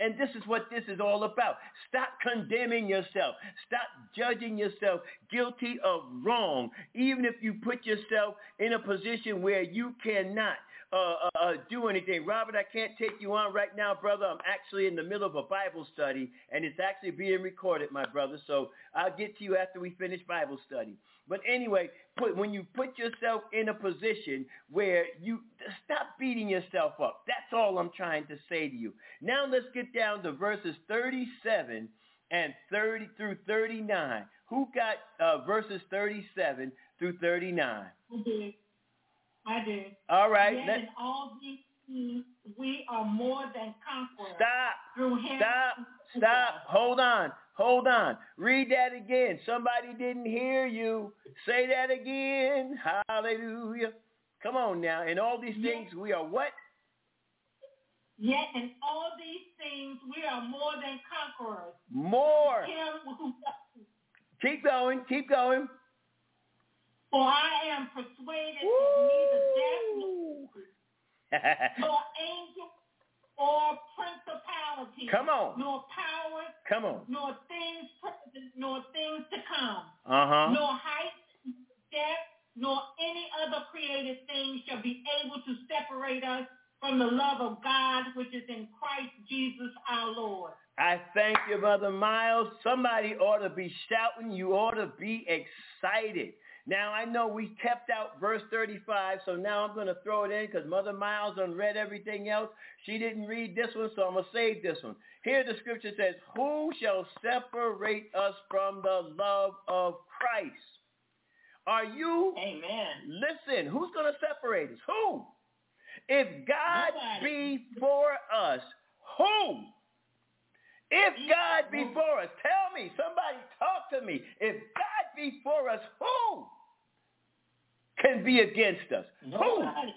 And this is what this is all about. Stop condemning yourself. Stop judging yourself guilty of wrong, even if you put yourself in a position where you cannot uh, uh, uh, do anything. Robert, I can't take you on right now, brother. I'm actually in the middle of a Bible study, and it's actually being recorded, my brother. So I'll get to you after we finish Bible study. But anyway, put, when you put yourself in a position where you stop beating yourself up. That's all I'm trying to say to you. Now let's get down to verses 37 and 30 through 39. Who got uh, verses 37 through 39? I did. I did. All right. Yet Let, in all these things, we are more than conquerors stop. through him. Stop. Stop. Hold on. Hold on. Read that again. Somebody didn't hear you. Say that again. Hallelujah. Come on now. In all these things, we are what? Yet in all these things, we are more than conquerors. More. Keep going. Keep going. For I am persuaded that neither death nor angel or principality, Come on. nor powers, Come on. nor things present, nor things to come, Uh-huh. nor height, depth, nor any other created thing shall be able to separate us from the love of God which is in Christ Jesus our Lord. I thank you, Brother Miles. Somebody ought to be shouting. You ought to be excited. Now, I know we kept out verse 35, so now I'm going to throw it in because Mother Miles done read everything else. She didn't read this one, so I'm going to save this one. Here the scripture says, Who shall separate us from the love of Christ? Are you? Amen. Listen, who's going to separate us? Who? If God be for us, who? If God be for us, tell me, somebody talk to me. If God be for us, who can be against us? Nobody.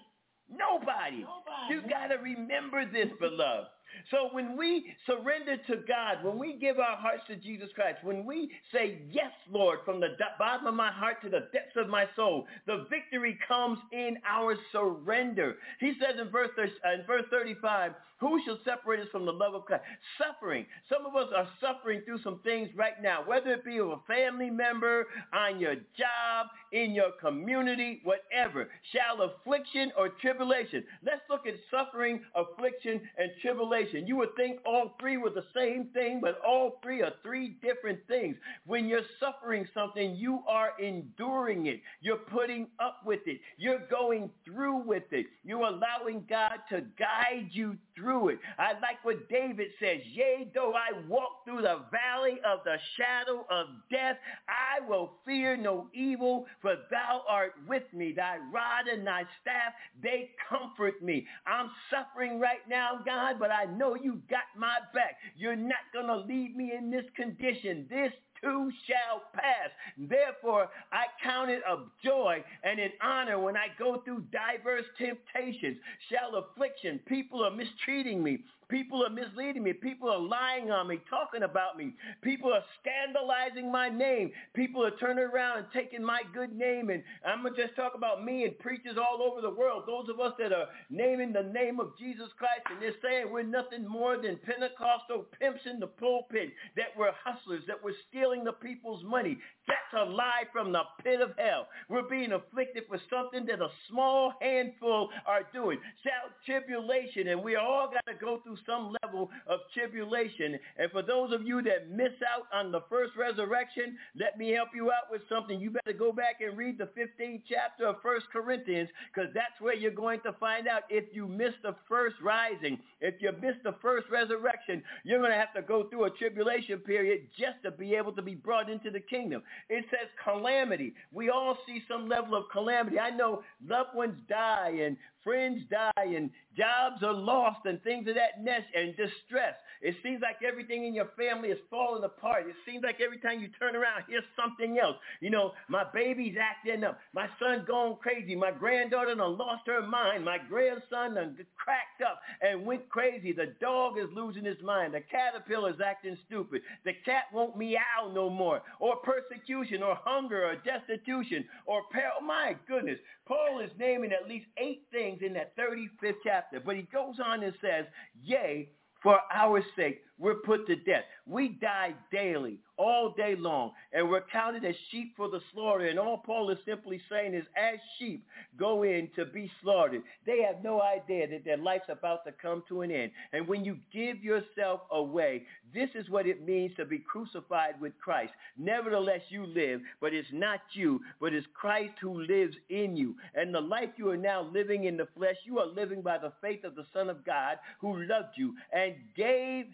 Who? Nobody. Nobody. You got to remember this, beloved. So when we surrender to God, when we give our hearts to Jesus Christ, when we say, yes, Lord, from the bottom of my heart to the depths of my soul, the victory comes in our surrender. He says in verse, uh, in verse 35, who shall separate us from the love of Christ? Suffering. Some of us are suffering through some things right now, whether it be of a family member, on your job, in your community, whatever. Shall affliction or tribulation? Let's look at suffering, affliction, and tribulation. You would think all three were the same thing, but all three are three different things. When you're suffering something, you are enduring it. You're putting up with it. You're going through with it. You're allowing God to guide you through it. I like what David says, yea, though I walk through the valley of the shadow of death, I will fear no evil, for thou art with me. Thy rod and thy staff, they comfort me. I'm suffering right now, God, but I know you got my back. You're not going to leave me in this condition. This too shall pass. Therefore, I count it a joy and an honor when I go through diverse temptations, shall affliction. People are mistreating me. People are misleading me. People are lying on me, talking about me. People are scandalizing my name. People are turning around and taking my good name. And I'm going to just talk about me and preachers all over the world. Those of us that are naming the name of Jesus Christ and they're saying we're nothing more than Pentecostal pimps in the pulpit, that we're hustlers, that we're stealing the people's money. That's a lie from the pit of hell. We're being afflicted for something that a small handful are doing. Shout tribulation, and we all got to go through some level of tribulation. And for those of you that miss out on the first resurrection, let me help you out with something. You better go back and read the 15th chapter of First Corinthians because that's where you're going to find out if you miss the first rising, if you miss the first resurrection, you're going to have to go through a tribulation period just to be able to be brought into the kingdom. It says calamity. We all see some level of calamity. I know loved ones die and friends die and jobs are lost and things of that and distress. It seems like everything in your family is falling apart. It seems like every time you turn around, here's something else. You know, my baby's acting up. My son's going crazy. My granddaughter done lost her mind. My grandson done cracked up and went crazy. The dog is losing his mind. The caterpillar's acting stupid. The cat won't meow no more. Or persecution or hunger or destitution or peril. Oh, my goodness. Paul is naming at least eight things in that 35th chapter. But he goes on and says, yea, for our sake, we're put to death. We die daily. all day long, and we're counted as sheep for the slaughter. And all Paul is simply saying is, as sheep go in to be slaughtered, they have no idea that their life's about to come to an end. And when you give yourself away, this is what it means to be crucified with Christ. Nevertheless, you live, but it's not you, but it's Christ who lives in you. And the life you are now living in the flesh, you are living by the faith of the Son of God who loved you and gave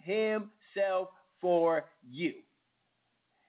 for you.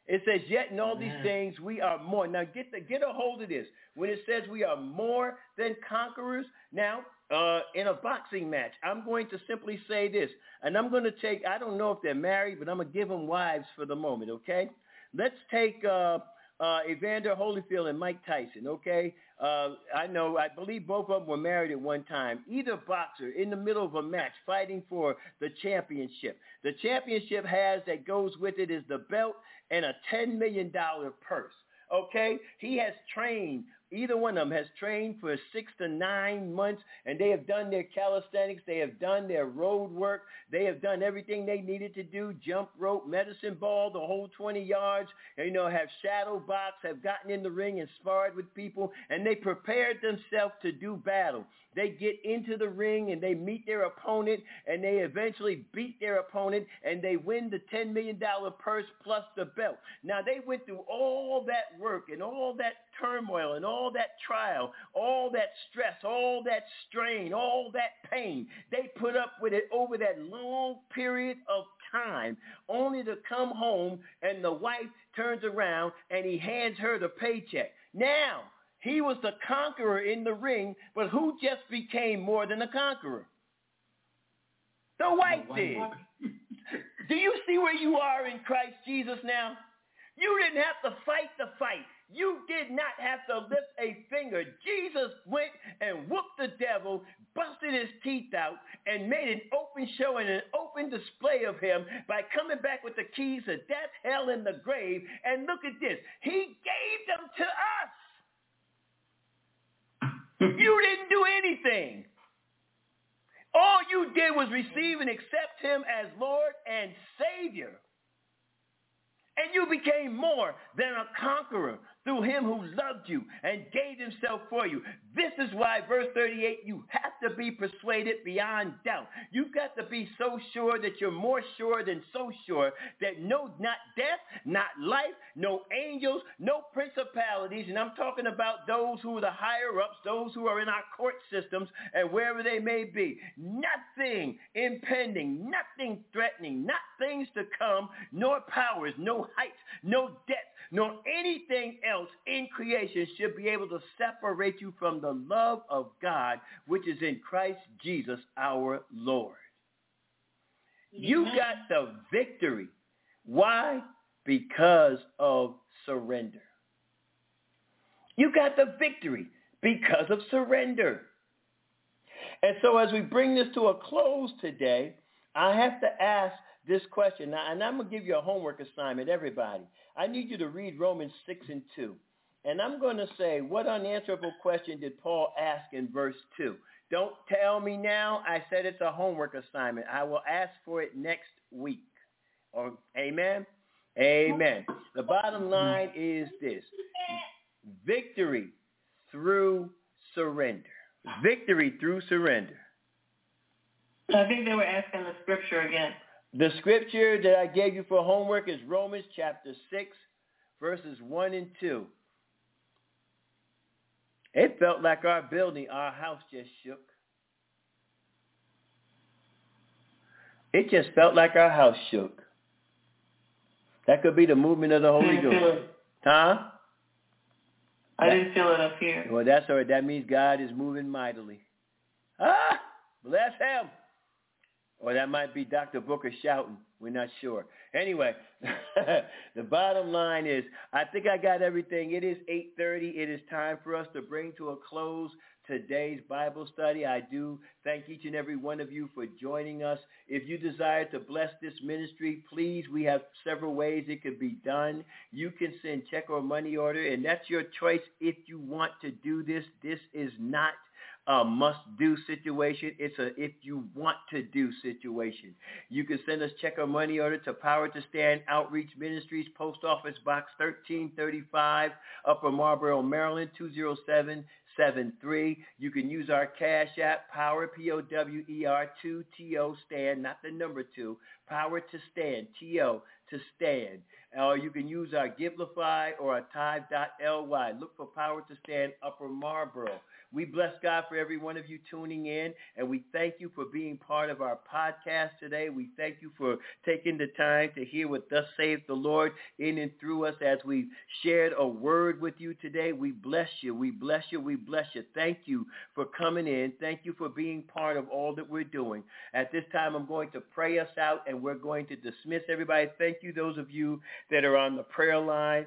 It says, yet in all these things we are more. Now get the, get a hold of this. When it says we are more than conquerors, now uh, in a boxing match, I'm going to simply say this, and I'm going to take. I don't know if they're married, but I'm going to give them wives for the moment. Okay, let's take uh, uh, Evander Holyfield and Mike Tyson. Okay, uh, I know. I believe both of them were married at one time. Either boxer in the middle of a match fighting for the championship. The championship has that goes with it is the belt and a $10 million purse. Okay? He has trained Either one of them has trained for six to nine months, and they have done their calisthenics. They have done their road work. They have done everything they needed to do, jump rope, medicine ball, the whole 20 yards, you know, have shadow box, have gotten in the ring and sparred with people, and they prepared themselves to do battle. They get into the ring and they meet their opponent and they eventually beat their opponent and they win the $10 million purse plus the belt. Now they went through all that work and all that turmoil and all that trial, all that stress, all that strain, all that pain. They put up with it over that long period of time only to come home and the wife turns around and he hands her the paycheck. Now, he was the conqueror in the ring, but who just became more than a conqueror? The wife did. Do you see where you are in Christ Jesus now? You didn't have to fight the fight. You did not have to lift a finger. Jesus went and whooped the devil, busted his teeth out, and made an open show and an open display of him by coming back with the keys to death, hell, and the grave. And look at this. He gave them to us. you didn't do anything. All you did was receive and accept him as Lord and Savior. And you became more than a conqueror through him who loved you and gave himself for you. This is why, verse 38, you have to be persuaded beyond doubt. You've got to be so sure that you're more sure than so sure that no, not death, not life, no angels, no principalities, and I'm talking about those who are the higher ups, those who are in our court systems and wherever they may be. Nothing impending, nothing threatening, not things to come, nor powers, no heights, no depth, nor anything else in creation should be able to separate you from the love of God, which is in Christ Jesus our Lord. You got the victory. Why? Because of surrender. You got the victory because of surrender. And so as we bring this to a close today, I have to ask this question. Now, and I'm going to give you a homework assignment, everybody. I need you to read Romans 6 and 2. And I'm going to say, what unanswerable question did Paul ask in verse 2? Don't tell me now. I said it's a homework assignment. I will ask for it next week. Or, amen? Amen. The bottom line is this. Victory through surrender. Victory through surrender. I think they were asking the scripture again. The scripture that I gave you for homework is Romans chapter 6, verses 1 and 2. It felt like our building, our house just shook. It just felt like our house shook. That could be the movement of the Holy Ghost. it. Huh? I didn't feel it up here. Well, that's all right. That means God is moving mightily. Ah, bless him. Or that might be Dr. Booker shouting. We're not sure. Anyway, the bottom line is, I think I got everything. It is 8.30. It is time for us to bring to a close today's Bible study. I do thank each and every one of you for joining us. If you desire to bless this ministry, please, we have several ways it could be done. You can send check or money order, and that's your choice if you want to do this. This is not a must-do situation. It's a if you want to do situation. You can send us check or money order to Power to Stand Outreach Ministries, Post Office Box 1335, Upper Marlboro, Maryland 20773. You can use our Cash App, Power, P-O-W-E-R, 2, T-O, Stand, not the number 2, Power to Stand, T-O, to Stand. Or you can use our Givelify or our Tithe.ly. Look for Power to Stand Upper Marlboro. We bless God for every one of you tuning in, and we thank you for being part of our podcast today. We thank you for taking the time to hear what thus saith the Lord in and through us as we shared a word with you today. We bless you. We bless you. We bless you. Thank you for coming in. Thank you for being part of all that we're doing. At this time, I'm going to pray us out, and we're going to dismiss everybody. Thank you, those of you that are on the prayer line.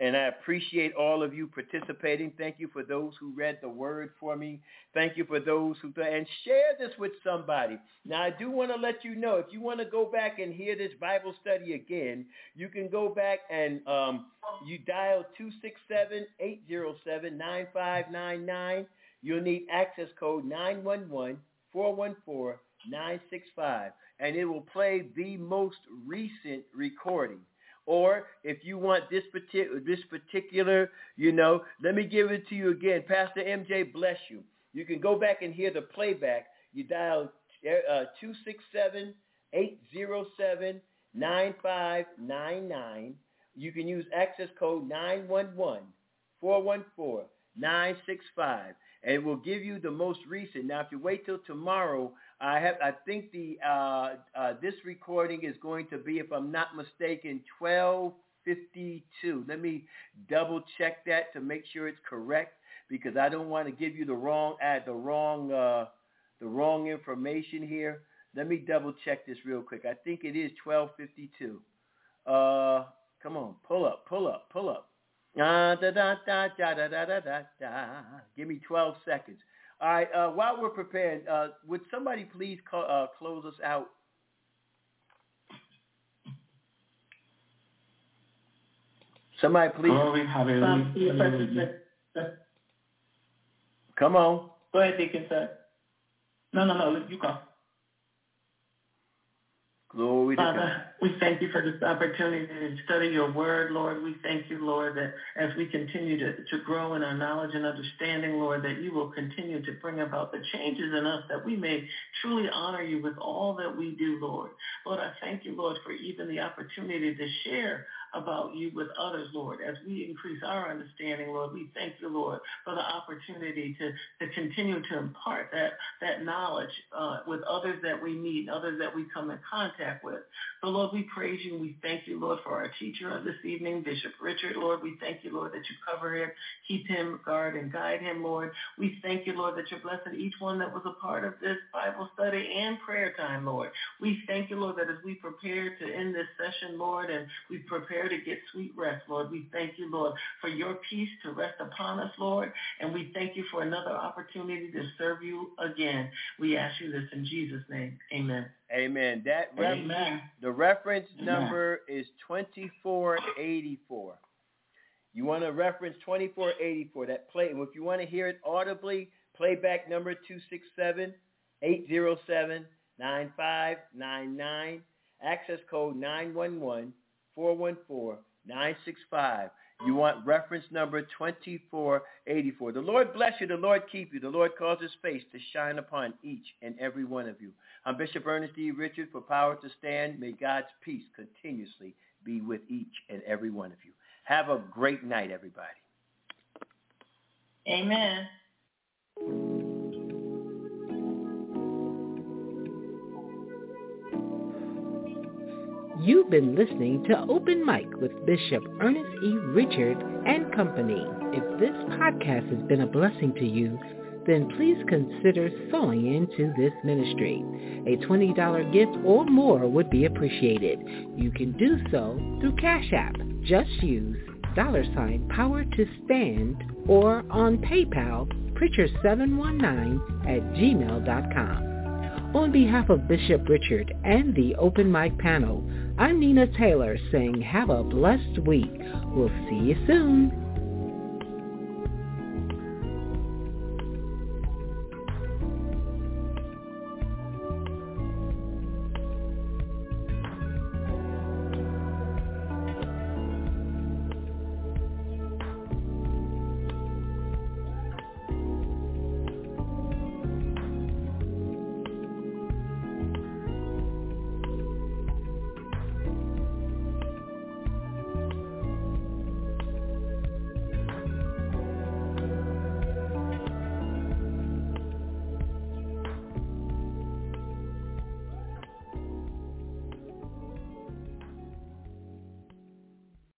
And I appreciate all of you participating. Thank you for those who read the word for me. Thank you for those who, and share this with somebody. Now, I do want to let you know, if you want to go back and hear this Bible study again, you can go back and um, you dial 267-807-9599. You'll need access code 911-414-965, and it will play the most recent recording. Or if you want this particular, this particular, you know, let me give it to you again. Pastor MJ, bless you. You can go back and hear the playback. You dial uh, 267-807-9599. You can use access code 911-414-965 and it will give you the most recent. Now, if you wait till tomorrow, I have I think the uh, uh, this recording is going to be, if I'm not mistaken, 1252. Let me double check that to make sure it's correct because I don't want to give you the wrong add the wrong uh, the wrong information here. Let me double check this real quick. I think it is 1252. Uh, come on, pull up, pull up, pull up. Da, da, da, da, da, da, da, da. Give me 12 seconds. All right, uh, while we're preparing, uh, would somebody please co- uh, close us out? Somebody please. Glory, hallelujah. Come on. Go ahead, Deacon, sir. No, no, no, you go. Glory. Father, we thank you for this opportunity to study your word, Lord. We thank you, Lord, that as we continue to, to grow in our knowledge and understanding, Lord, that you will continue to bring about the changes in us that we may truly honor you with all that we do, Lord. Lord, I thank you, Lord, for even the opportunity to share about you with others, Lord. As we increase our understanding, Lord, we thank you, Lord, for the opportunity to, to continue to impart that, that knowledge uh, with others that we meet, others that we come in contact with. So, Lord, we praise you. We thank you, Lord, for our teacher of this evening, Bishop Richard. Lord, we thank you, Lord, that you cover him, keep him, guard, and guide him, Lord. We thank you, Lord, that you're blessing each one that was a part of this Bible study and prayer time, Lord. We thank you, Lord, that as we prepare to end this session, Lord, and we prepare to get sweet rest, Lord, we thank you, Lord, for your peace to rest upon us, Lord, and we thank you for another opportunity to serve you again. We ask you this in Jesus' name. Amen. Amen. That Amen. the reference Amen. number is 2484. You want to reference 2484, that play. If you want to hear it audibly, playback number 267-807-9599, access code 911-414-965. You want reference number 2484. The Lord bless you. The Lord keep you. The Lord cause his face to shine upon each and every one of you. I'm Bishop Ernest E. Richard for Power to Stand. May God's peace continuously be with each and every one of you. Have a great night, everybody. Amen. You've been listening to Open Mic with Bishop Ernest E. Richard and Company. If this podcast has been a blessing to you, then please consider sowing into this ministry. A $20 gift or more would be appreciated. You can do so through Cash App. Just use dollar sign power to stand or on PayPal, preacher719 at gmail.com. On behalf of Bishop Richard and the Open Mic panel, I'm Nina Taylor saying have a blessed week. We'll see you soon.